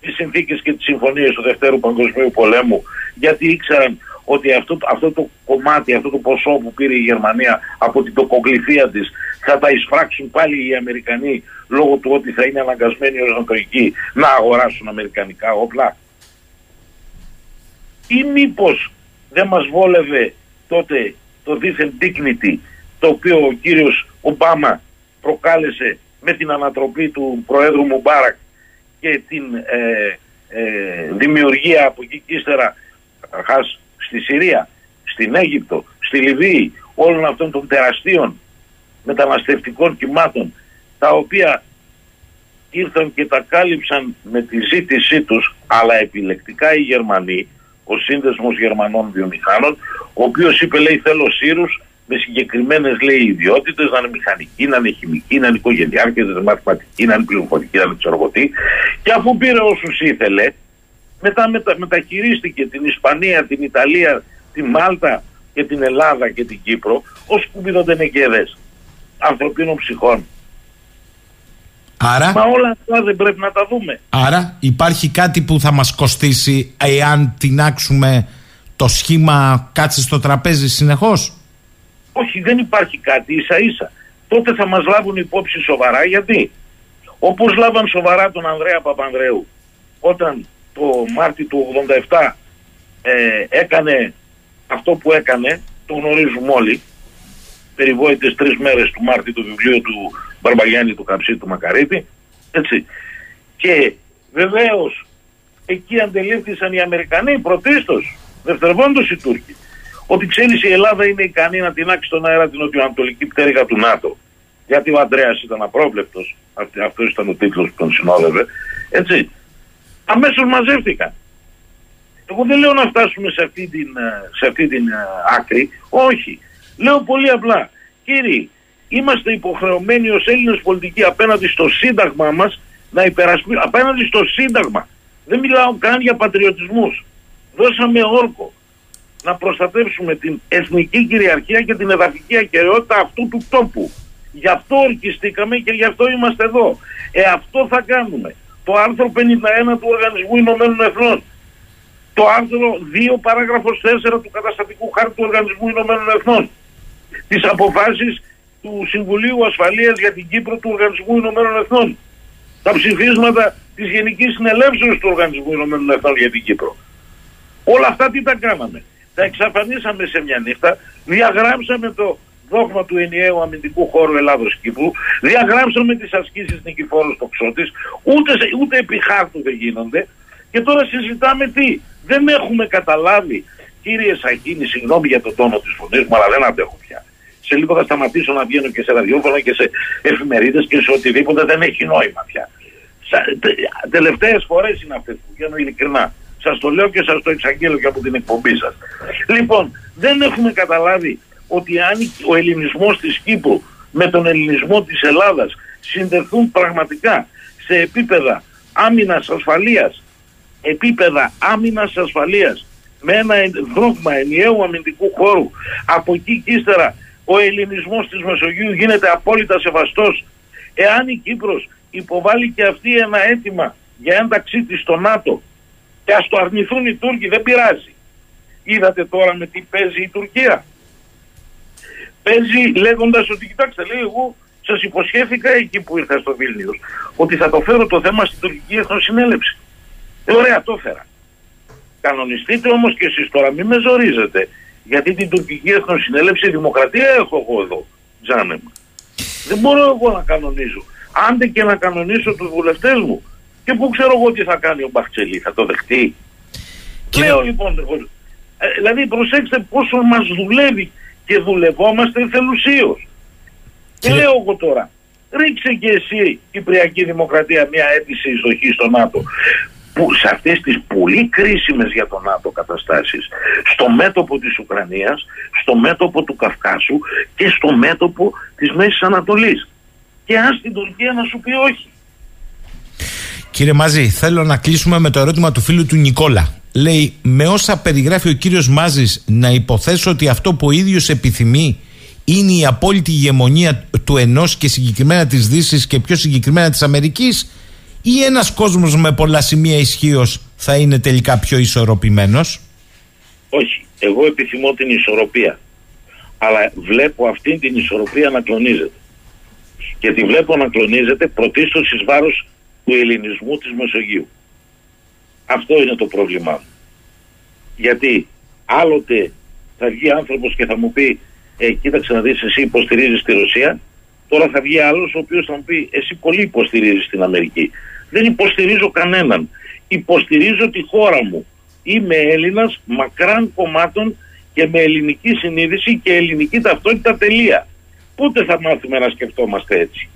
τις συνθήκες και τις συμφωνίες του Δευτέρου Παγκοσμίου Πολέμου γιατί ήξεραν ότι αυτό, αυτό το κομμάτι, αυτό το ποσό που πήρε η Γερμανία από την τοκογλυφία της θα τα εισφράξουν πάλι οι Αμερικανοί λόγω του ότι θα είναι αναγκασμένοι ως νοτοικοί να αγοράσουν αμερικανικά όπλα. Ή μήπως δεν μας βόλευε τότε το δίθεν dignity το οποίο ο κύριος Ομπάμα προκάλεσε με την ανατροπή του Προέδρου Μουμπάρακ και την ε, ε, δημιουργία από εκεί και ύστερα στη Συρία, στην Αίγυπτο, στη Λιβύη όλων αυτών των τεραστίων μεταναστευτικών κυμάτων τα οποία ήρθαν και τα κάλυψαν με τη ζήτησή τους αλλά επιλεκτικά οι Γερμανοί ο Σύνδεσμος Γερμανών Βιομηχάνων, ο οποίος είπε λέει θέλω σύρους με συγκεκριμένες λέει ιδιότητες, να είναι μηχανική, να είναι χημική, να είναι οικογενειάρχε, να είναι μαθηματική, να είναι πληροφορική, να είναι ξέρω Και αφού πήρε όσους ήθελε, μετά μετα, μεταχειρίστηκε την Ισπανία, την Ιταλία, τη Μάλτα και την Ελλάδα και την Κύπρο ως κουμπιδοντενεκέδε ανθρωπίνων ψυχών. Άρα, Μα όλα αυτά δεν πρέπει να τα δούμε. άρα υπάρχει κάτι που θα μας κοστίσει εάν τεινάξουμε το σχήμα κάτσε στο τραπέζι συνεχώς; Όχι, δεν υπάρχει κάτι ίσα ίσα. Τότε θα μας λάβουν υπόψη σοβαρά γιατί; Όπως λάβαν σοβαρά τον Ανδρέα Παπανδρέου όταν το Μάρτι του 87 ε, έκανε αυτό που έκανε, το γνωρίζουμε όλοι, περιβόητες τρεις μέρες του Μάρτι του βιβλίου του Μπαρμπαγιάννη του Καψί του Μακαρίτη, έτσι. Και βεβαίως εκεί αντελήφθησαν οι Αμερικανοί πρωτίστως, δευτερευόντως οι Τούρκοι, ότι ξέρεις η Ελλάδα είναι ικανή να τεινάξει στον αέρα την νοτιοανατολική πτέρυγα του ΝΑΤΟ. Γιατί ο Αντρέας ήταν απρόβλεπτος, αυτός ήταν ο τίτλος που τον συνόδευε, έτσι. Αμέσως μαζεύτηκαν. Εγώ δεν λέω να φτάσουμε σε αυτή την, ε, σε αυτή την ε, άκρη. Όχι. Λέω πολύ απλά. Κύριοι, είμαστε υποχρεωμένοι ως Έλληνες πολιτικοί απέναντι στο σύνταγμα μας να υπερασπίσουμε. Απέναντι στο σύνταγμα. Δεν μιλάω καν για πατριωτισμούς. Δώσαμε όρκο να προστατεύσουμε την εθνική κυριαρχία και την εδαφική ακαιρεότητα αυτού του τόπου. Γι' αυτό ορκιστήκαμε και γι' αυτό είμαστε εδώ. Ε, αυτό θα κάνουμε. Το άρθρο 51 του Οργανισμού Ηνωμένων Εθνών το άρθρο 2 παράγραφος 4 του καταστατικού χάρτη του Οργανισμού Ηνωμένων Εθνών τις αποφάσεις του Συμβουλίου Ασφαλείας για την Κύπρο του Οργανισμού Ηνωμένων Εθνών τα ψηφίσματα της Γενικής Συνελεύσεως του Οργανισμού Ηνωμένων Εθνών για την Κύπρο όλα αυτά τι τα κάναμε τα εξαφανίσαμε σε μια νύχτα διαγράψαμε το δόγμα του ενιαίου αμυντικού χώρου Ελλάδος Κύπρου διαγράψαμε τις ασκήσεις νικηφόρου στο Ξώτης ούτε, ούτε επί χάρτου δεν γίνονται και τώρα συζητάμε τι. Δεν έχουμε καταλάβει, κύριε Σαχίνη, συγγνώμη για τον τόνο της φωνής μου, αλλά δεν αντέχω πια. Σε λίγο θα σταματήσω να βγαίνω και σε ραδιόφωνο και σε εφημερίδες και σε οτιδήποτε δεν έχει νόημα πια. Τελευταίες φορές είναι αυτές που βγαίνω ειλικρινά. Σας το λέω και σας το εξαγγέλω και από την εκπομπή σας. Λοιπόν, δεν έχουμε καταλάβει ότι αν ο ελληνισμός της Κύπρου με τον ελληνισμό της Ελλάδας συνδεθούν πραγματικά σε επίπεδα άμυνας ασφαλείας επίπεδα άμυνας ασφαλείας με ένα δόγμα ενιαίου αμυντικού χώρου από εκεί και ύστερα ο ελληνισμός της Μεσογείου γίνεται απόλυτα σεβαστός εάν η Κύπρος υποβάλει και αυτή ένα αίτημα για ένταξή της στο ΝΑΤΟ και ας το αρνηθούν οι Τούρκοι δεν πειράζει είδατε τώρα με τι παίζει η Τουρκία παίζει λέγοντας ότι κοιτάξτε λέει εγώ σας υποσχέθηκα εκεί που ήρθα στο Βίλνιος ότι θα το φέρω το θέμα στην τουρκική εθνοσυνέλευση ε, ωραία, το έφερα. Κανονιστείτε όμως και εσείς τώρα, μην με ζορίζετε. Γιατί την τουρκική εθνοσυνέλευση δημοκρατία έχω εγώ εδώ, Τζάνεμ. Δεν μπορώ εγώ να κανονίζω. Άντε και να κανονίσω τους βουλευτές μου. Και πού ξέρω εγώ τι θα κάνει ο Μπαχτσελή, θα το δεχτεί. Και... Λέω λοιπόν, ε, δηλαδή προσέξτε πόσο μας δουλεύει και δουλευόμαστε εθελουσίως. Και λέω εγώ τώρα, ρίξε και εσύ Κυπριακή Δημοκρατία μια αίτηση εισδοχής στο ΝΑΤΟ που σε αυτές τις πολύ κρίσιμες για τον ΝΑΤΟ καταστάσεις στο μέτωπο της Ουκρανίας, στο μέτωπο του Καυκάσου και στο μέτωπο της Μέσης Ανατολής. Και αν στην Τουρκία να σου πει όχι. Κύριε Μάζη, θέλω να κλείσουμε με το ερώτημα του φίλου του Νικόλα. Λέει, με όσα περιγράφει ο κύριος Μάζης, να υποθέσω ότι αυτό που ο ίδιος επιθυμεί είναι η απόλυτη ηγεμονία του ενός και συγκεκριμένα της Δύσης και πιο συγκεκριμένα της Αμερικής ή ένας κόσμος με πολλά σημεία ισχύως θα είναι τελικά πιο ισορροπημένος; Όχι. Εγώ επιθυμώ την ισορροπία. Αλλά βλέπω αυτή την ισορροπία να κλονίζεται. Και τη βλέπω να κλονίζεται πρωτίστως εις βάρος του ελληνισμού της Μεσογείου. Αυτό είναι το πρόβλημά μου. Γιατί άλλοτε θα βγει άνθρωπος και θα μου πει ε, κοίταξε να δεις εσύ υποστηρίζεις τη Ρωσία τώρα θα βγει άλλος ο οποίος θα μου πει εσύ πολύ υποστηρίζεις την Αμερική δεν υποστηρίζω κανέναν. Υποστηρίζω τη χώρα μου. Είμαι Έλληνας μακράν κομμάτων και με ελληνική συνείδηση και ελληνική ταυτότητα τελεία. Πότε θα μάθουμε να σκεφτόμαστε έτσι;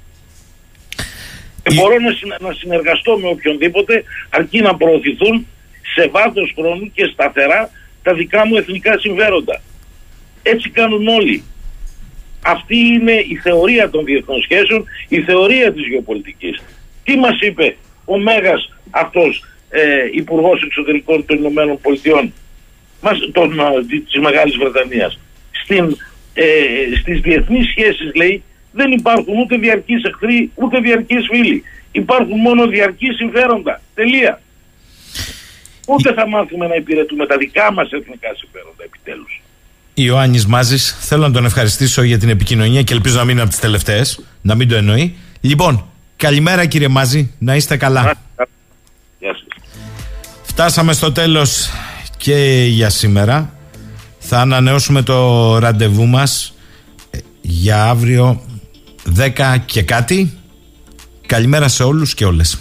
Και μπορώ να συνεργαστώ με οποιονδήποτε αρκεί να προωθηθούν σε βάθος χρόνου και σταθερά τα δικά μου εθνικά συμφέροντα. Έτσι κάνουν όλοι. Αυτή είναι η θεωρία των διεθνών σχέσεων, η θεωρία της γεωπολιτικής. Τι μας είπε ο Μέγας αυτός ε, υπουργός εξωτερικών των Ηνωμένων Πολιτειών των, της Μεγάλης Βρετανίας. Στην, ε, στις διεθνείς σχέσεις λέει δεν υπάρχουν ούτε διαρκείς εχθροί ούτε διαρκείς φίλοι. Υπάρχουν μόνο διαρκείς συμφέροντα. Τελεία. Ούτε θα μάθουμε να υπηρετούμε τα δικά μας εθνικά συμφέροντα επιτέλους Ιωάννης Μάζης, θέλω να τον ευχαριστήσω για την επικοινωνία και ελπίζω να μην είναι από τις τελευταίες, να μην το εννοεί. Λοιπόν, καλημέρα κύριε Μάζη, να είστε καλά. Γεια σας. Φτάσαμε στο τέλος και για σήμερα. Θα ανανεώσουμε το ραντεβού μας ε, για αύριο 10 και κάτι. Καλημέρα σε όλους και όλες.